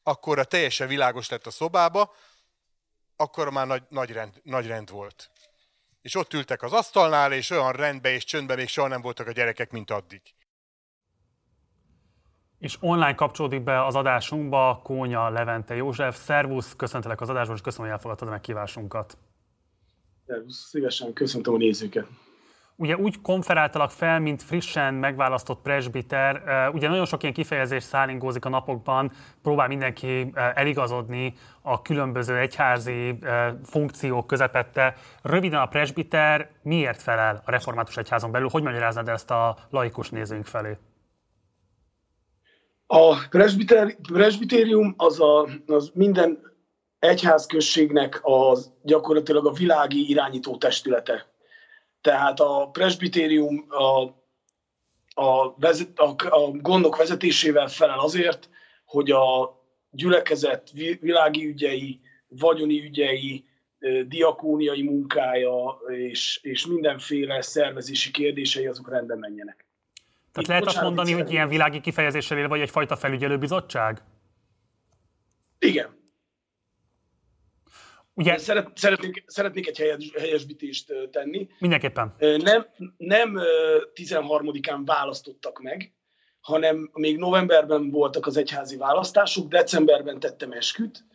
akkor a teljesen világos lett a szobába, akkor már nagy, nagy, rend, nagy rend volt. És ott ültek az asztalnál, és olyan rendbe és csöndbe még soha nem voltak a gyerekek, mint addig. És online kapcsolódik be az adásunkba Kónya Levente József. Szervusz, köszöntelek az adásban, és köszönöm, hogy elfogadtad a meghívásunkat. Szívesen köszöntöm a nézőket. ugye úgy konferáltalak fel, mint frissen megválasztott presbiter. Ugye nagyon sok ilyen kifejezés szállingózik a napokban, próbál mindenki eligazodni a különböző egyházi funkciók közepette. Röviden a presbiter miért felel a református egyházon belül? Hogy magyaráznád ezt a laikus nézőink felé? A presbitérium az, a, az minden egyházközségnek az gyakorlatilag a világi irányító testülete. Tehát a presbitérium a, a, vezet, a, a gondok vezetésével felel azért, hogy a gyülekezet világi ügyei, vagyoni ügyei, diakóniai munkája és, és mindenféle szervezési kérdései azok rendben menjenek. Tehát Itt lehet azt mondani, hogy ilyen világi kifejezéssel él, vagy egyfajta felügyelőbizottság? Igen. Ugye... Szeret, szeretnék, szeretnék egy helyes, helyesbítést tenni. Mindenképpen. Nem, nem 13-án választottak meg, hanem még novemberben voltak az egyházi választások, decemberben tettem esküt,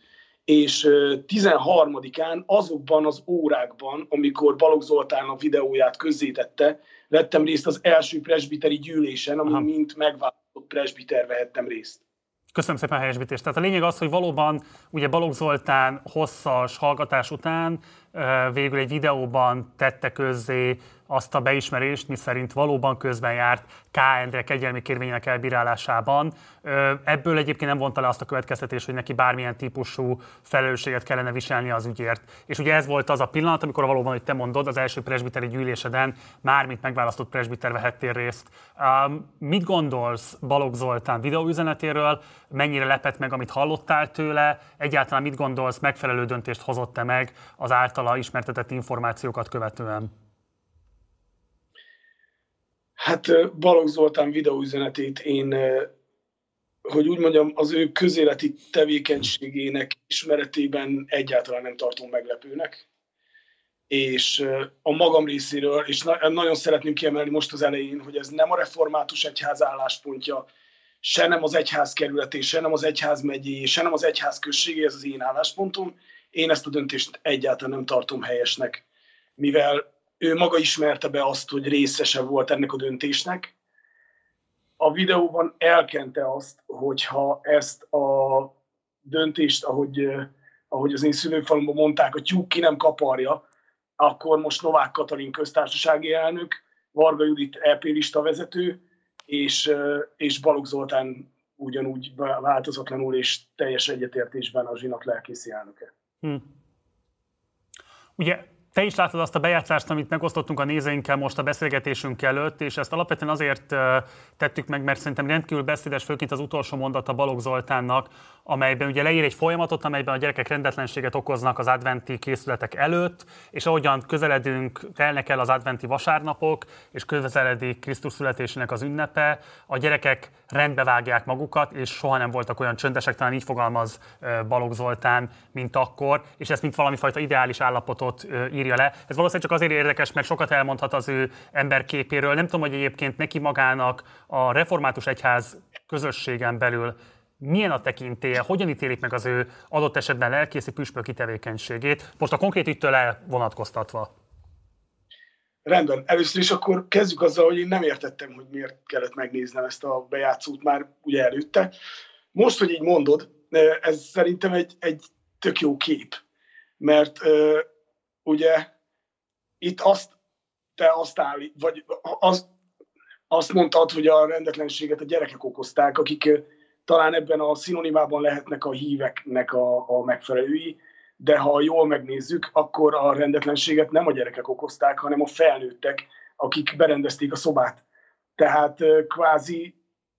és 13-án azokban az órákban, amikor Balogh Zoltán a videóját közzétette, vettem részt az első presbiteri gyűlésen, amin mint megválasztott presbiter vehettem részt. Köszönöm szépen a helyesbítést. Tehát a lényeg az, hogy valóban ugye Balogh Zoltán hosszas hallgatás után végül egy videóban tette közzé azt a beismerést, miszerint valóban közben járt K. Endre kegyelmi kérvények elbírálásában. Ebből egyébként nem vonta le azt a következtetést, hogy neki bármilyen típusú felelősséget kellene viselni az ügyért. És ugye ez volt az a pillanat, amikor valóban, hogy te mondod, az első presbiteri gyűléseden már mint megválasztott presbiter vehettél részt. Mit gondolsz Balogh Zoltán videóüzenetéről? Mennyire lepett meg, amit hallottál tőle? Egyáltalán mit gondolsz, megfelelő döntést hozott-e meg az általa ismertetett információkat követően? Hát Balogh Zoltán videóüzenetét én, hogy úgy mondjam, az ő közéleti tevékenységének ismeretében egyáltalán nem tartom meglepőnek. És a magam részéről, és nagyon szeretném kiemelni most az elején, hogy ez nem a református egyház álláspontja, se nem az egyház kerületé, se nem az egyház megyé, se nem az egyház községé, ez az én álláspontom. Én ezt a döntést egyáltalán nem tartom helyesnek, mivel ő maga ismerte be azt, hogy részese volt ennek a döntésnek. A videóban elkente azt, hogyha ezt a döntést, ahogy, ahogy az én szülőfalumban mondták, a tyúk ki nem kaparja, akkor most Novák Katalin köztársasági elnök, Varga Judit EP lista vezető, és, és Balogh Zoltán ugyanúgy változatlanul és teljes egyetértésben a zsinat lelkészi elnöke. Hm. Ugye te is látod azt a bejátszást, amit megosztottunk a nézőinkkel most a beszélgetésünk előtt, és ezt alapvetően azért tettük meg, mert szerintem rendkívül beszédes, főként az utolsó mondata Balogh Zoltánnak, amelyben ugye leír egy folyamatot, amelyben a gyerekek rendetlenséget okoznak az adventi készületek előtt, és ahogyan közeledünk, telnek el az adventi vasárnapok, és közeledik Krisztus születésének az ünnepe, a gyerekek rendbe vágják magukat, és soha nem voltak olyan csöndesek, talán így fogalmaz Balogh Zoltán, mint akkor, és ezt mint valami fajta ideális állapotot írja le. Ez valószínűleg csak azért érdekes, mert sokat elmondhat az ő emberképéről. Nem tudom, hogy egyébként neki magának a református egyház közösségen belül milyen a tekintélye, hogyan ítélik meg az ő adott esetben lelkészi püspöki tevékenységét, most a konkrét ügytől elvonatkoztatva? Rendben, először is akkor kezdjük azzal, hogy én nem értettem, hogy miért kellett megnéznem ezt a bejátszót már ugye előtte. Most, hogy így mondod, ez szerintem egy, egy tök jó kép, mert uh, ugye itt azt, te azt állít, vagy az, azt mondtad, hogy a rendetlenséget a gyerekek okozták, akik talán ebben a szinonimában lehetnek a híveknek a, a megfelelői, de ha jól megnézzük, akkor a rendetlenséget nem a gyerekek okozták, hanem a felnőttek, akik berendezték a szobát. Tehát kvázi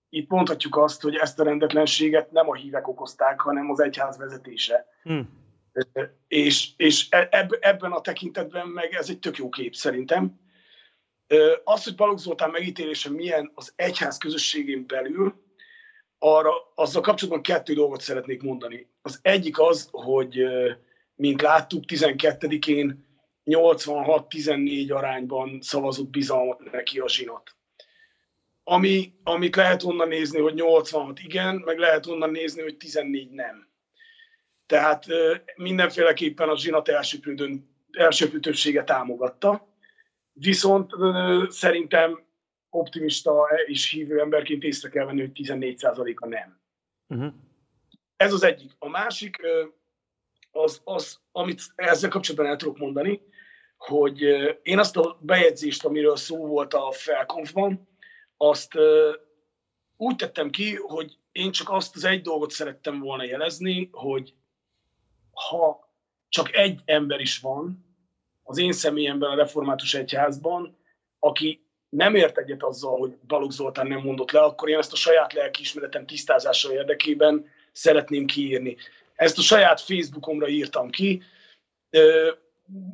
itt mondhatjuk azt, hogy ezt a rendetlenséget nem a hívek okozták, hanem az egyház vezetése. Hmm. És, és e, ebben a tekintetben meg ez egy tök jó kép szerintem. Az, hogy Balogh Zoltán megítélése milyen az egyház közösségén belül, arra azzal kapcsolatban kettő dolgot szeretnék mondani. Az egyik az, hogy mint láttuk, 12-én 86-14 arányban szavazott bizalmat neki a zsinat. Ami, amit lehet onnan nézni, hogy 86 igen, meg lehet onnan nézni, hogy 14 nem. Tehát mindenféleképpen a zsinat elsőprő, elsőprő többsége támogatta, Viszont szerintem optimista és hívő emberként észre kell venni, hogy 14%-a nem. Uh-huh. Ez az egyik. A másik, az, az, amit ezzel kapcsolatban el tudok mondani, hogy én azt a bejegyzést, amiről szó volt a felkonfban, azt úgy tettem ki, hogy én csak azt az egy dolgot szerettem volna jelezni, hogy ha csak egy ember is van az én személyemben a református egyházban, aki nem ért egyet azzal, hogy Balogh Zoltán nem mondott le, akkor én ezt a saját lelkiismeretem tisztázása érdekében szeretném kiírni. Ezt a saját Facebookomra írtam ki,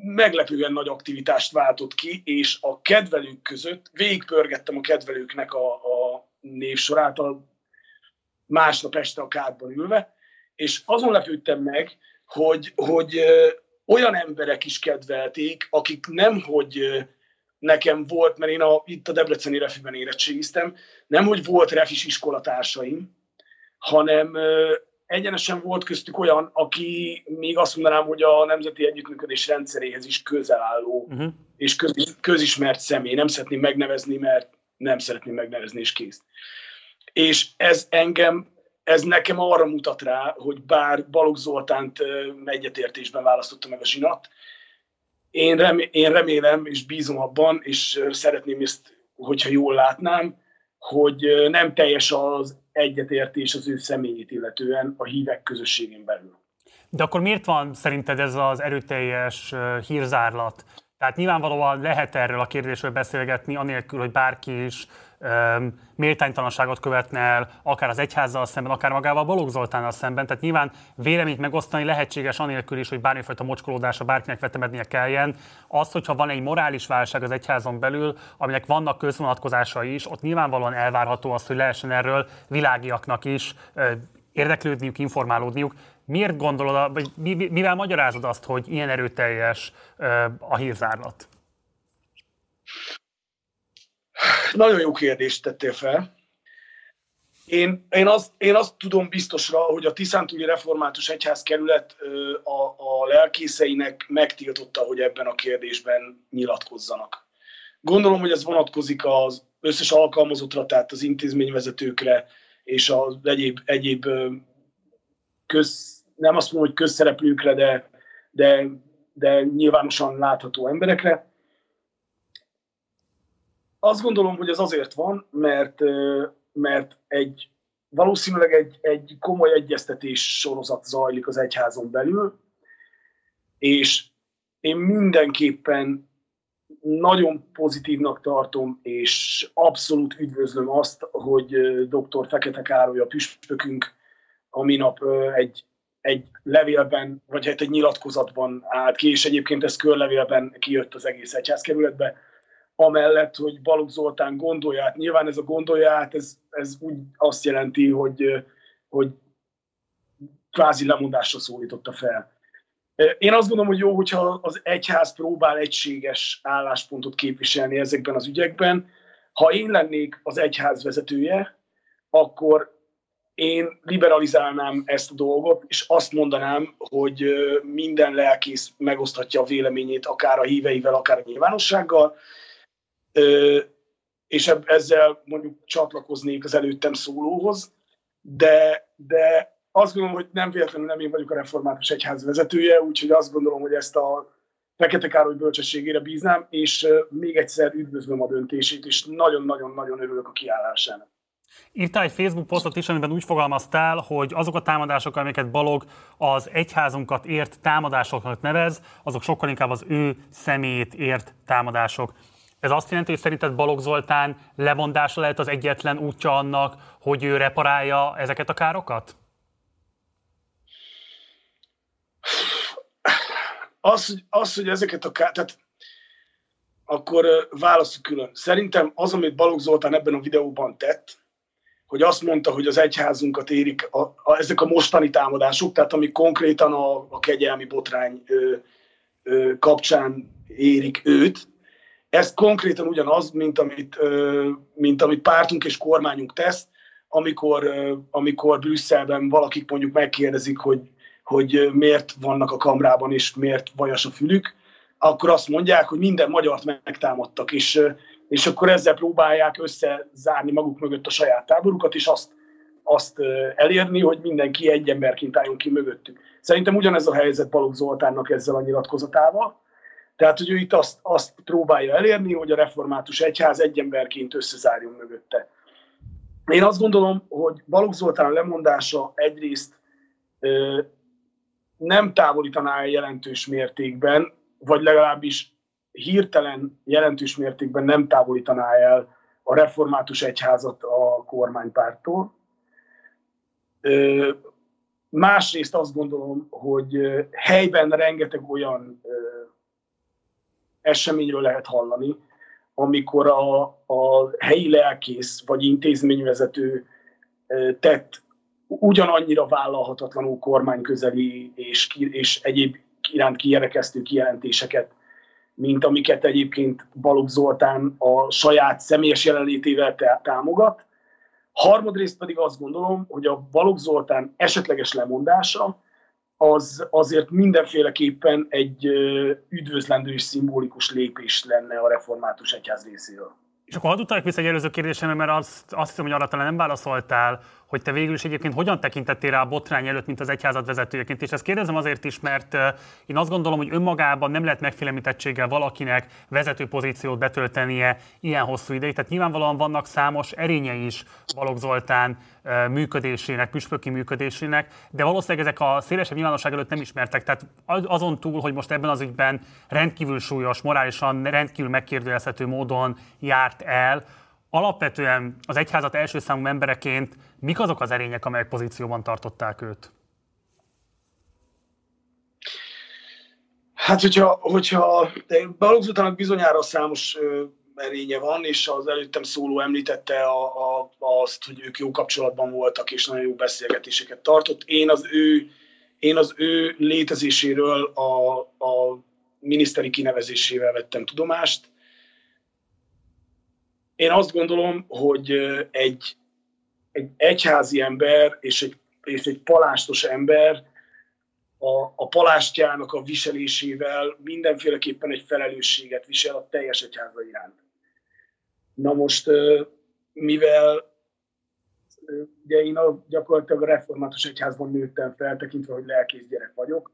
meglepően nagy aktivitást váltott ki, és a kedvelők között végigpörgettem a kedvelőknek a, a névsorát, a másnap este a kádban ülve, és azon lepődtem meg, hogy, hogy olyan emberek is kedvelték, akik nem, hogy nekem volt, mert én a, itt a Debreceni refiben érettségiztem, nem, hogy volt refis iskolatársaim, hanem egyenesen volt köztük olyan, aki még azt mondanám, hogy a Nemzeti Együttműködés rendszeréhez is közel álló uh-huh. és köz, közismert személy. Nem szeretném megnevezni, mert nem szeretném megnevezni, és kész. És ez engem, ez nekem arra mutat rá, hogy bár Balogh Zoltánt egyetértésben választotta meg a zsinat, én, remé- én remélem és bízom abban, és szeretném ezt, hogyha jól látnám, hogy nem teljes az egyetértés az ő személyét illetően a hívek közösségén belül. De akkor miért van szerinted ez az erőteljes hírzárlat? Tehát nyilvánvalóan lehet erről a kérdésről beszélgetni, anélkül, hogy bárki is méltánytalanságot követne el, akár az egyházzal szemben, akár magával Balogh Zoltánnal szemben. Tehát nyilván véleményt megosztani lehetséges anélkül is, hogy bármifajta mocskolódásra bárkinek vetemednie kelljen. Az, hogyha van egy morális válság az egyházon belül, aminek vannak közvonatkozásai is, ott nyilvánvalóan elvárható az, hogy lehessen erről világiaknak is érdeklődniük, informálódniuk. Miért gondolod, vagy mivel magyarázod azt, hogy ilyen erőteljes a hírzárlat? Nagyon jó kérdést tettél fel. Én, én, azt, én azt tudom biztosra, hogy a Tiszántúli Református Egyházkerület a, a lelkészeinek megtiltotta, hogy ebben a kérdésben nyilatkozzanak. Gondolom, hogy ez vonatkozik az összes alkalmazottra, tehát az intézményvezetőkre és az egyéb, egyéb köz, nem azt mondom, hogy közszereplőkre, de, de, de nyilvánosan látható emberekre. Azt gondolom, hogy ez azért van, mert, mert egy, valószínűleg egy, egy komoly egyeztetés sorozat zajlik az egyházon belül, és én mindenképpen nagyon pozitívnak tartom, és abszolút üdvözlöm azt, hogy dr. Fekete Károly a püspökünk a minap egy, egy levélben, vagy hát egy nyilatkozatban állt ki, és egyébként ez körlevélben kijött az egész egyházkerületbe, amellett, hogy Balogh Zoltán gondolja át. Nyilván ez a gondolja át, ez, ez úgy azt jelenti, hogy, hogy kvázi lemondásra szólította fel. Én azt gondolom, hogy jó, hogyha az egyház próbál egységes álláspontot képviselni ezekben az ügyekben. Ha én lennék az egyház vezetője, akkor én liberalizálnám ezt a dolgot, és azt mondanám, hogy minden lelkész megoszthatja a véleményét, akár a híveivel, akár a nyilvánossággal, és ezzel mondjuk csatlakoznék az előttem szólóhoz, de, de azt gondolom, hogy nem véletlenül nem én vagyok a református egyház vezetője, úgyhogy azt gondolom, hogy ezt a Fekete Károly bölcsességére bíznám, és még egyszer üdvözlöm a döntését, és nagyon-nagyon-nagyon örülök a kiállásának. Írtál egy Facebook posztot is, amiben úgy fogalmaztál, hogy azok a támadások, amiket Balog az egyházunkat ért támadásoknak nevez, azok sokkal inkább az ő személyét ért támadások. Ez azt jelenti, hogy szerinted Balogh Zoltán lemondása lehet az egyetlen útja annak, hogy ő reparálja ezeket a károkat? Az, az, hogy ezeket a károkat, tehát akkor válaszok külön. Szerintem az, amit Balogh Zoltán ebben a videóban tett, hogy azt mondta, hogy az egyházunkat érik a, a, ezek a mostani támadások, tehát amik konkrétan a, a kegyelmi botrány ö, ö, kapcsán érik őt, ez konkrétan ugyanaz, mint amit, mint amit pártunk és kormányunk tesz, amikor, amikor Brüsszelben valakik mondjuk megkérdezik, hogy, hogy miért vannak a kamrában és miért vajas a fülük, akkor azt mondják, hogy minden magyart megtámadtak, és, és akkor ezzel próbálják összezárni maguk mögött a saját táborukat, és azt, azt elérni, hogy mindenki egy emberként álljon ki mögöttük. Szerintem ugyanez a helyzet Balogh Zoltánnak ezzel a nyilatkozatával. Tehát, hogy ő itt azt, azt próbálja elérni, hogy a református egyház egy emberként összezárjon mögötte. Én azt gondolom, hogy Balogh Zoltán lemondása egyrészt ö, nem távolítaná el jelentős mértékben, vagy legalábbis hirtelen jelentős mértékben nem távolítaná el a református egyházat a kormánypártól. Ö, másrészt azt gondolom, hogy helyben rengeteg olyan eseményről lehet hallani, amikor a, a helyi lelkész vagy intézményvezető tett ugyanannyira vállalhatatlanul kormányközeli és, és egyéb iránt kijerekesztő kijelentéseket, mint amiket egyébként Balogh Zoltán a saját személyes jelenlétével támogat. Harmadrészt pedig azt gondolom, hogy a Balogh Zoltán esetleges lemondása az azért mindenféleképpen egy üdvözlendő és szimbolikus lépés lenne a református egyház részéről. És akkor hadd utaljak vissza egy előző kérdésemre, mert azt, azt hiszem, hogy arra talán nem válaszoltál, hogy te végül is egyébként hogyan tekintettél rá a botrány előtt, mint az egyházat vezetőjeként. És ezt kérdezem azért is, mert én azt gondolom, hogy önmagában nem lehet megfélemlítettséggel valakinek vezető pozíciót betöltenie ilyen hosszú ideig. Tehát nyilvánvalóan vannak számos erénye is Balogh Zoltán működésének, püspöki működésének, de valószínűleg ezek a szélesebb nyilvánosság előtt nem ismertek. Tehát azon túl, hogy most ebben az ügyben rendkívül súlyos, morálisan rendkívül megkérdőjelezhető módon járt el, alapvetően az egyházat első számú embereként mik azok az erények, amelyek pozícióban tartották őt? Hát, hogyha, hogyha Balogh bizonyára számos erénye van, és az előttem szóló említette a, a, azt, hogy ők jó kapcsolatban voltak, és nagyon jó beszélgetéseket tartott. Én az ő, én az ő létezéséről a, a miniszteri kinevezésével vettem tudomást. Én azt gondolom, hogy egy, egy egyházi ember és egy, és egy palástos ember a, a palástjának a viselésével mindenféleképpen egy felelősséget visel a teljes egyháza iránt. Na most, mivel ugye én a, gyakorlatilag a református egyházban nőttem fel, tekintve, hogy lelkész gyerek vagyok,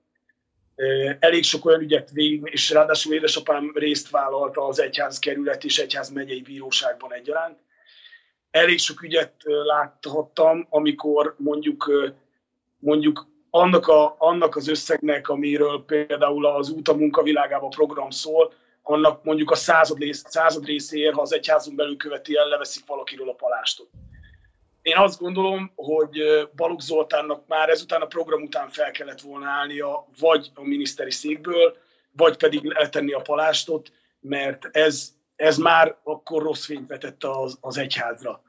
elég sok olyan ügyet végig, és ráadásul édesapám részt vállalta az egyház kerület és egyház megyei bíróságban egyaránt. Elég sok ügyet láthattam, amikor mondjuk, mondjuk annak, a, annak az összegnek, amiről például az út a munkavilágában program szól, annak mondjuk a század, rész, század részéért, ha az egyházunk belül követi el, valakiről a palástot. Én azt gondolom, hogy Balogh Zoltánnak már ezután a program után fel kellett volna állnia, vagy a miniszteri székből, vagy pedig letenni a palástot, mert ez, ez már akkor rossz fényt vetett az, az egyházra.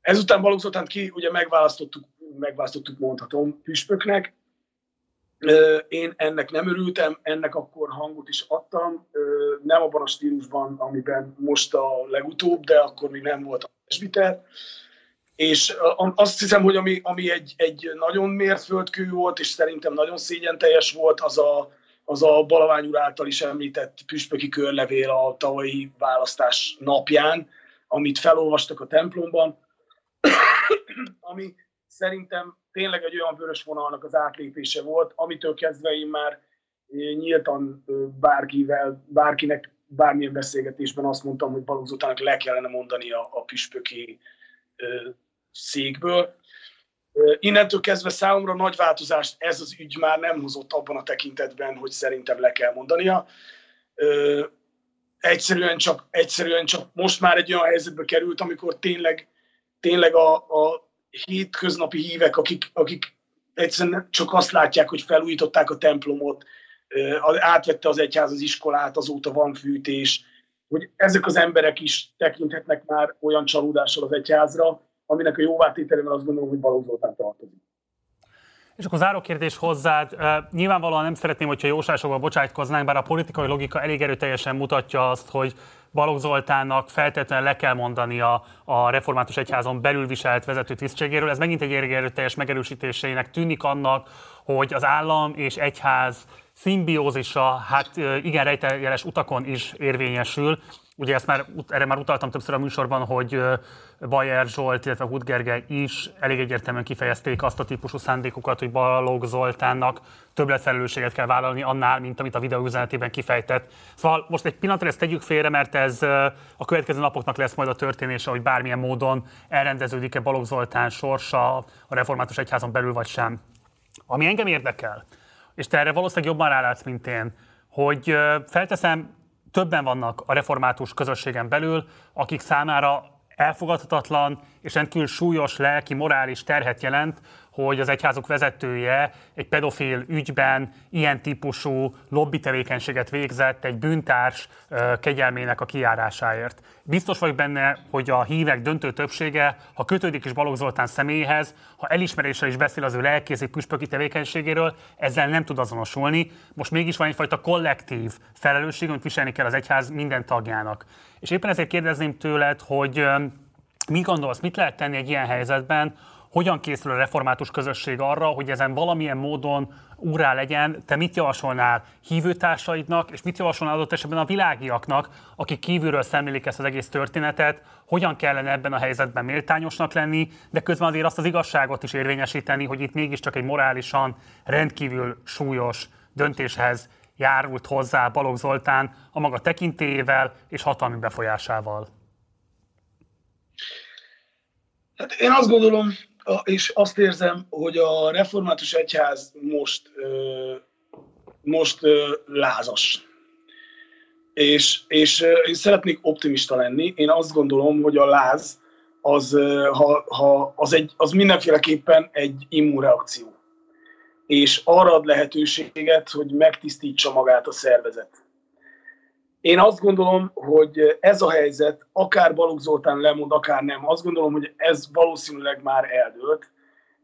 Ezután Balogh Zoltánt ki ugye megválasztottuk, megválasztottuk mondhatom püspöknek, én ennek nem örültem, ennek akkor hangot is adtam, nem abban a stílusban, amiben most a legutóbb, de akkor még nem volt a presbiter. És azt hiszem, hogy ami, ami egy, egy nagyon mérföldkő volt, és szerintem nagyon szégyen teljes volt, az a, az a Balavány úr által is említett püspöki körlevél a tavalyi választás napján, amit felolvastak a templomban, ami szerintem tényleg egy olyan vörös vonalnak az átlépése volt, amitől kezdve én már nyíltan bárkivel, bárkinek bármilyen beszélgetésben azt mondtam, hogy Balogh le kellene mondani a, a püspöki székből. Innentől kezdve számomra nagy változást ez az ügy már nem hozott abban a tekintetben, hogy szerintem le kell mondania. Egyszerűen csak, egyszerűen csak most már egy olyan helyzetbe került, amikor tényleg, tényleg a, a hétköznapi hívek, akik, akik egyszerűen csak azt látják, hogy felújították a templomot, átvette az egyház az iskolát, azóta van fűtés, hogy ezek az emberek is tekinthetnek már olyan csalódással az egyházra, aminek a jóvátételével azt gondolom, hogy Balogh Zoltán tartozik. És akkor záró kérdés hozzád. Nyilvánvalóan nem szeretném, hogyha jóslásokba bocsájtkoznánk, bár a politikai logika elég erőteljesen mutatja azt, hogy Balogh Zoltánnak feltétlenül le kell mondani a, a református egyházon belül viselt vezető tisztségéről. Ez megint egy teljes megerősítésének tűnik annak, hogy az állam és egyház szimbiózisa, hát igen rejteljeles utakon is érvényesül. Ugye ezt már, erre már utaltam többször a műsorban, hogy Bajer Zsolt, illetve Gergely is elég egyértelműen kifejezték azt a típusú szándékukat, hogy Balogh Zoltánnak többletfelelősséget kell vállalni annál, mint amit a videó üzenetében kifejtett. Szóval most egy pillanatra ezt tegyük félre, mert ez a következő napoknak lesz majd a történése, hogy bármilyen módon elrendeződik-e Balogh Zoltán sorsa a református egyházon belül vagy sem. Ami engem érdekel, és te erre valószínűleg jobban rálátsz, mint én, hogy felteszem, többen vannak a református közösségen belül, akik számára elfogadhatatlan és rendkívül súlyos lelki, morális terhet jelent, hogy az egyházuk vezetője egy pedofil ügyben ilyen típusú lobby tevékenységet végzett egy bűntárs kegyelmének a kiárásáért. Biztos vagyok benne, hogy a hívek döntő többsége, ha kötődik is Balogh Zoltán személyéhez, ha elismeréssel is beszél az ő lelkézi püspöki tevékenységéről, ezzel nem tud azonosulni. Most mégis van egyfajta kollektív felelősség, amit viselni kell az egyház minden tagjának. És éppen ezért kérdezném tőled, hogy mit gondolsz, mit lehet tenni egy ilyen helyzetben, hogyan készül a református közösség arra, hogy ezen valamilyen módon úrá legyen, te mit javasolnál hívőtársaidnak, és mit javasolnál adott esetben a világiaknak, akik kívülről szemlélik ezt az egész történetet, hogyan kellene ebben a helyzetben méltányosnak lenni, de közben azért azt az igazságot is érvényesíteni, hogy itt mégiscsak egy morálisan rendkívül súlyos döntéshez járult hozzá Balogh Zoltán a maga tekintélyével és hatalmi befolyásával. Hát én azt gondolom, és azt érzem, hogy a református egyház most, most lázas. És, és én szeretnék optimista lenni. Én azt gondolom, hogy a láz az, ha, ha, az, egy, az mindenféleképpen egy immunreakció. És arra ad lehetőséget, hogy megtisztítsa magát a szervezet. Én azt gondolom, hogy ez a helyzet, akár Balogh Zoltán lemond, akár nem, azt gondolom, hogy ez valószínűleg már eldőlt,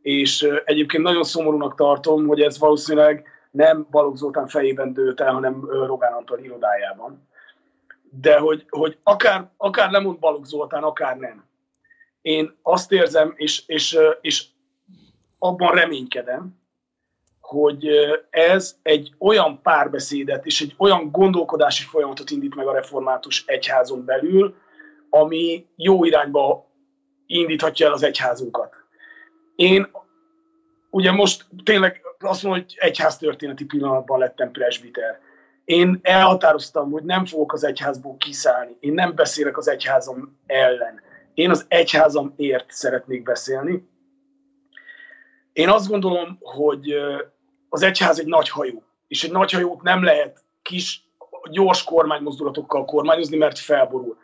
és egyébként nagyon szomorúnak tartom, hogy ez valószínűleg nem Balogh Zoltán fejében dőlt el, hanem Rogán Antal irodájában. De hogy, hogy akár, akár lemond Balogh Zoltán, akár nem. Én azt érzem, és, és, és abban reménykedem, hogy ez egy olyan párbeszédet és egy olyan gondolkodási folyamatot indít meg a református egyházon belül, ami jó irányba indíthatja el az egyházunkat. Én ugye most tényleg azt mondom, hogy egyháztörténeti pillanatban lettem presbiter. Én elhatároztam, hogy nem fogok az egyházból kiszállni. Én nem beszélek az egyházam ellen. Én az egyházam ért szeretnék beszélni. Én azt gondolom, hogy az egyház egy nagy hajó, és egy nagy hajót nem lehet kis, gyors kormánymozdulatokkal kormányozni, mert felborul.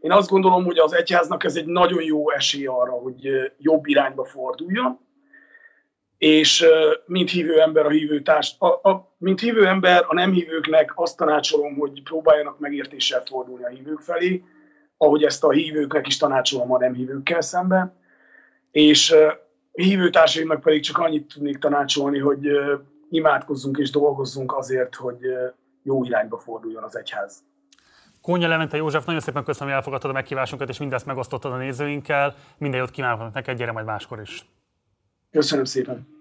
Én azt gondolom, hogy az egyháznak ez egy nagyon jó esély arra, hogy jobb irányba forduljon, és mint hívő ember a hívő társ, a, a, mint hívő ember a nem hívőknek azt tanácsolom, hogy próbáljanak megértéssel fordulni a hívők felé, ahogy ezt a hívőknek is tanácsolom a nem hívőkkel szemben, és hívőtársaimnak pedig csak annyit tudnék tanácsolni, hogy imádkozzunk és dolgozzunk azért, hogy jó irányba forduljon az egyház. Kónya Levente József, nagyon szépen köszönöm, hogy elfogadtad a meghívásunkat, és mindezt megosztottad a nézőinkkel. Minden jót kívánok neked, gyere majd máskor is. Köszönöm szépen.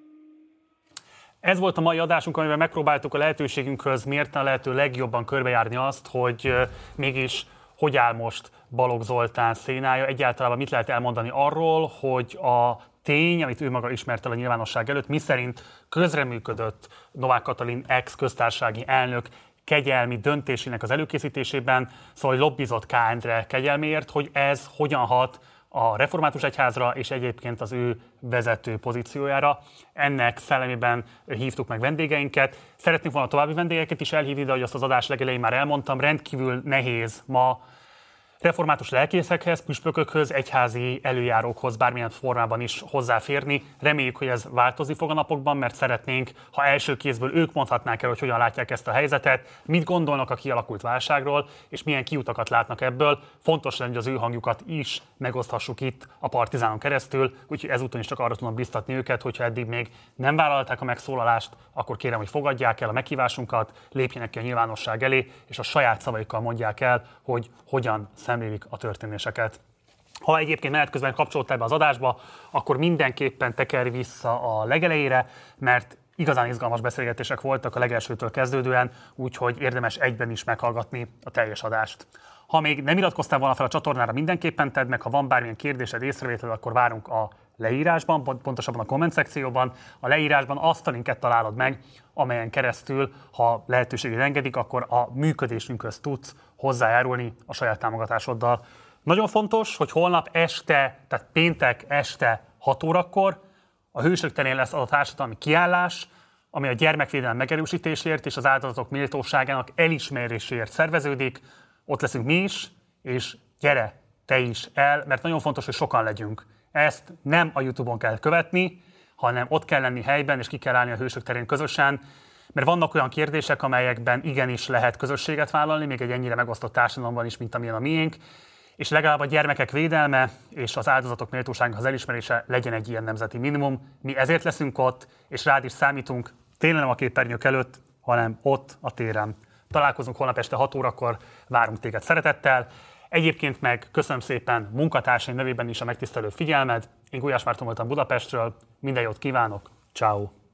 Ez volt a mai adásunk, amiben megpróbáltuk a lehetőségünkhöz mérten a lehető legjobban körbejárni azt, hogy mégis hogy áll most Balogh Zoltán szénája, egyáltalán mit lehet elmondani arról, hogy a tény, amit ő maga ismert el a nyilvánosság előtt, miszerint közreműködött Novák Katalin ex-köztársasági elnök kegyelmi döntésének az előkészítésében, szóval lobbizott K. Endre kegyelméért, hogy ez hogyan hat a református egyházra és egyébként az ő vezető pozíciójára. Ennek szellemében hívtuk meg vendégeinket. Szeretnénk volna további vendégeket is elhívni, de ahogy azt az adás legelején már elmondtam, rendkívül nehéz ma református lelkészekhez, püspökökhöz, egyházi előjárókhoz bármilyen formában is hozzáférni. Reméljük, hogy ez változni fog a napokban, mert szeretnénk, ha első kézből ők mondhatnák el, hogy hogyan látják ezt a helyzetet, mit gondolnak a kialakult válságról, és milyen kiutakat látnak ebből. Fontos lenne, hogy az ő hangjukat is megoszthassuk itt a Partizánon keresztül, úgyhogy ezúton is csak arra tudom biztatni őket, hogyha eddig még nem vállalták a megszólalást, akkor kérem, hogy fogadják el a meghívásunkat, lépjenek ki a nyilvánosság elé, és a saját szavaikkal mondják el, hogy hogyan szemlélik a történéseket. Ha egyébként menet közben kapcsolódtál be az adásba, akkor mindenképpen tekerj vissza a legelejére, mert igazán izgalmas beszélgetések voltak a legelsőtől kezdődően, úgyhogy érdemes egyben is meghallgatni a teljes adást. Ha még nem iratkoztál volna fel a csatornára, mindenképpen tedd meg, ha van bármilyen kérdésed, észrevételed, akkor várunk a leírásban, pontosabban a komment szekcióban. A leírásban azt a linket találod meg, amelyen keresztül, ha lehetőséged engedik, akkor a működésünkhöz tudsz hozzájárulni a saját támogatásoddal. Nagyon fontos, hogy holnap este, tehát péntek este 6 órakor a Hősök terén lesz az a társadalmi kiállás, ami a gyermekvédelem megerősítésért és az áldozatok méltóságának elismeréséért szerveződik. Ott leszünk mi is, és gyere te is el, mert nagyon fontos, hogy sokan legyünk. Ezt nem a YouTube-on kell követni, hanem ott kell lenni helyben, és ki kell állni a hősök terén közösen, mert vannak olyan kérdések, amelyekben igenis lehet közösséget vállalni, még egy ennyire megosztott társadalomban is, mint amilyen a miénk, és legalább a gyermekek védelme és az áldozatok méltóságnak az elismerése legyen egy ilyen nemzeti minimum. Mi ezért leszünk ott, és rád is számítunk, tényleg nem a képernyők előtt, hanem ott a téren. Találkozunk holnap este 6 órakor, várunk téged szeretettel. Egyébként meg köszönöm szépen munkatársaim nevében is a megtisztelő figyelmed. Én Gulyás Márton voltam Budapestről, minden jót kívánok, ciao.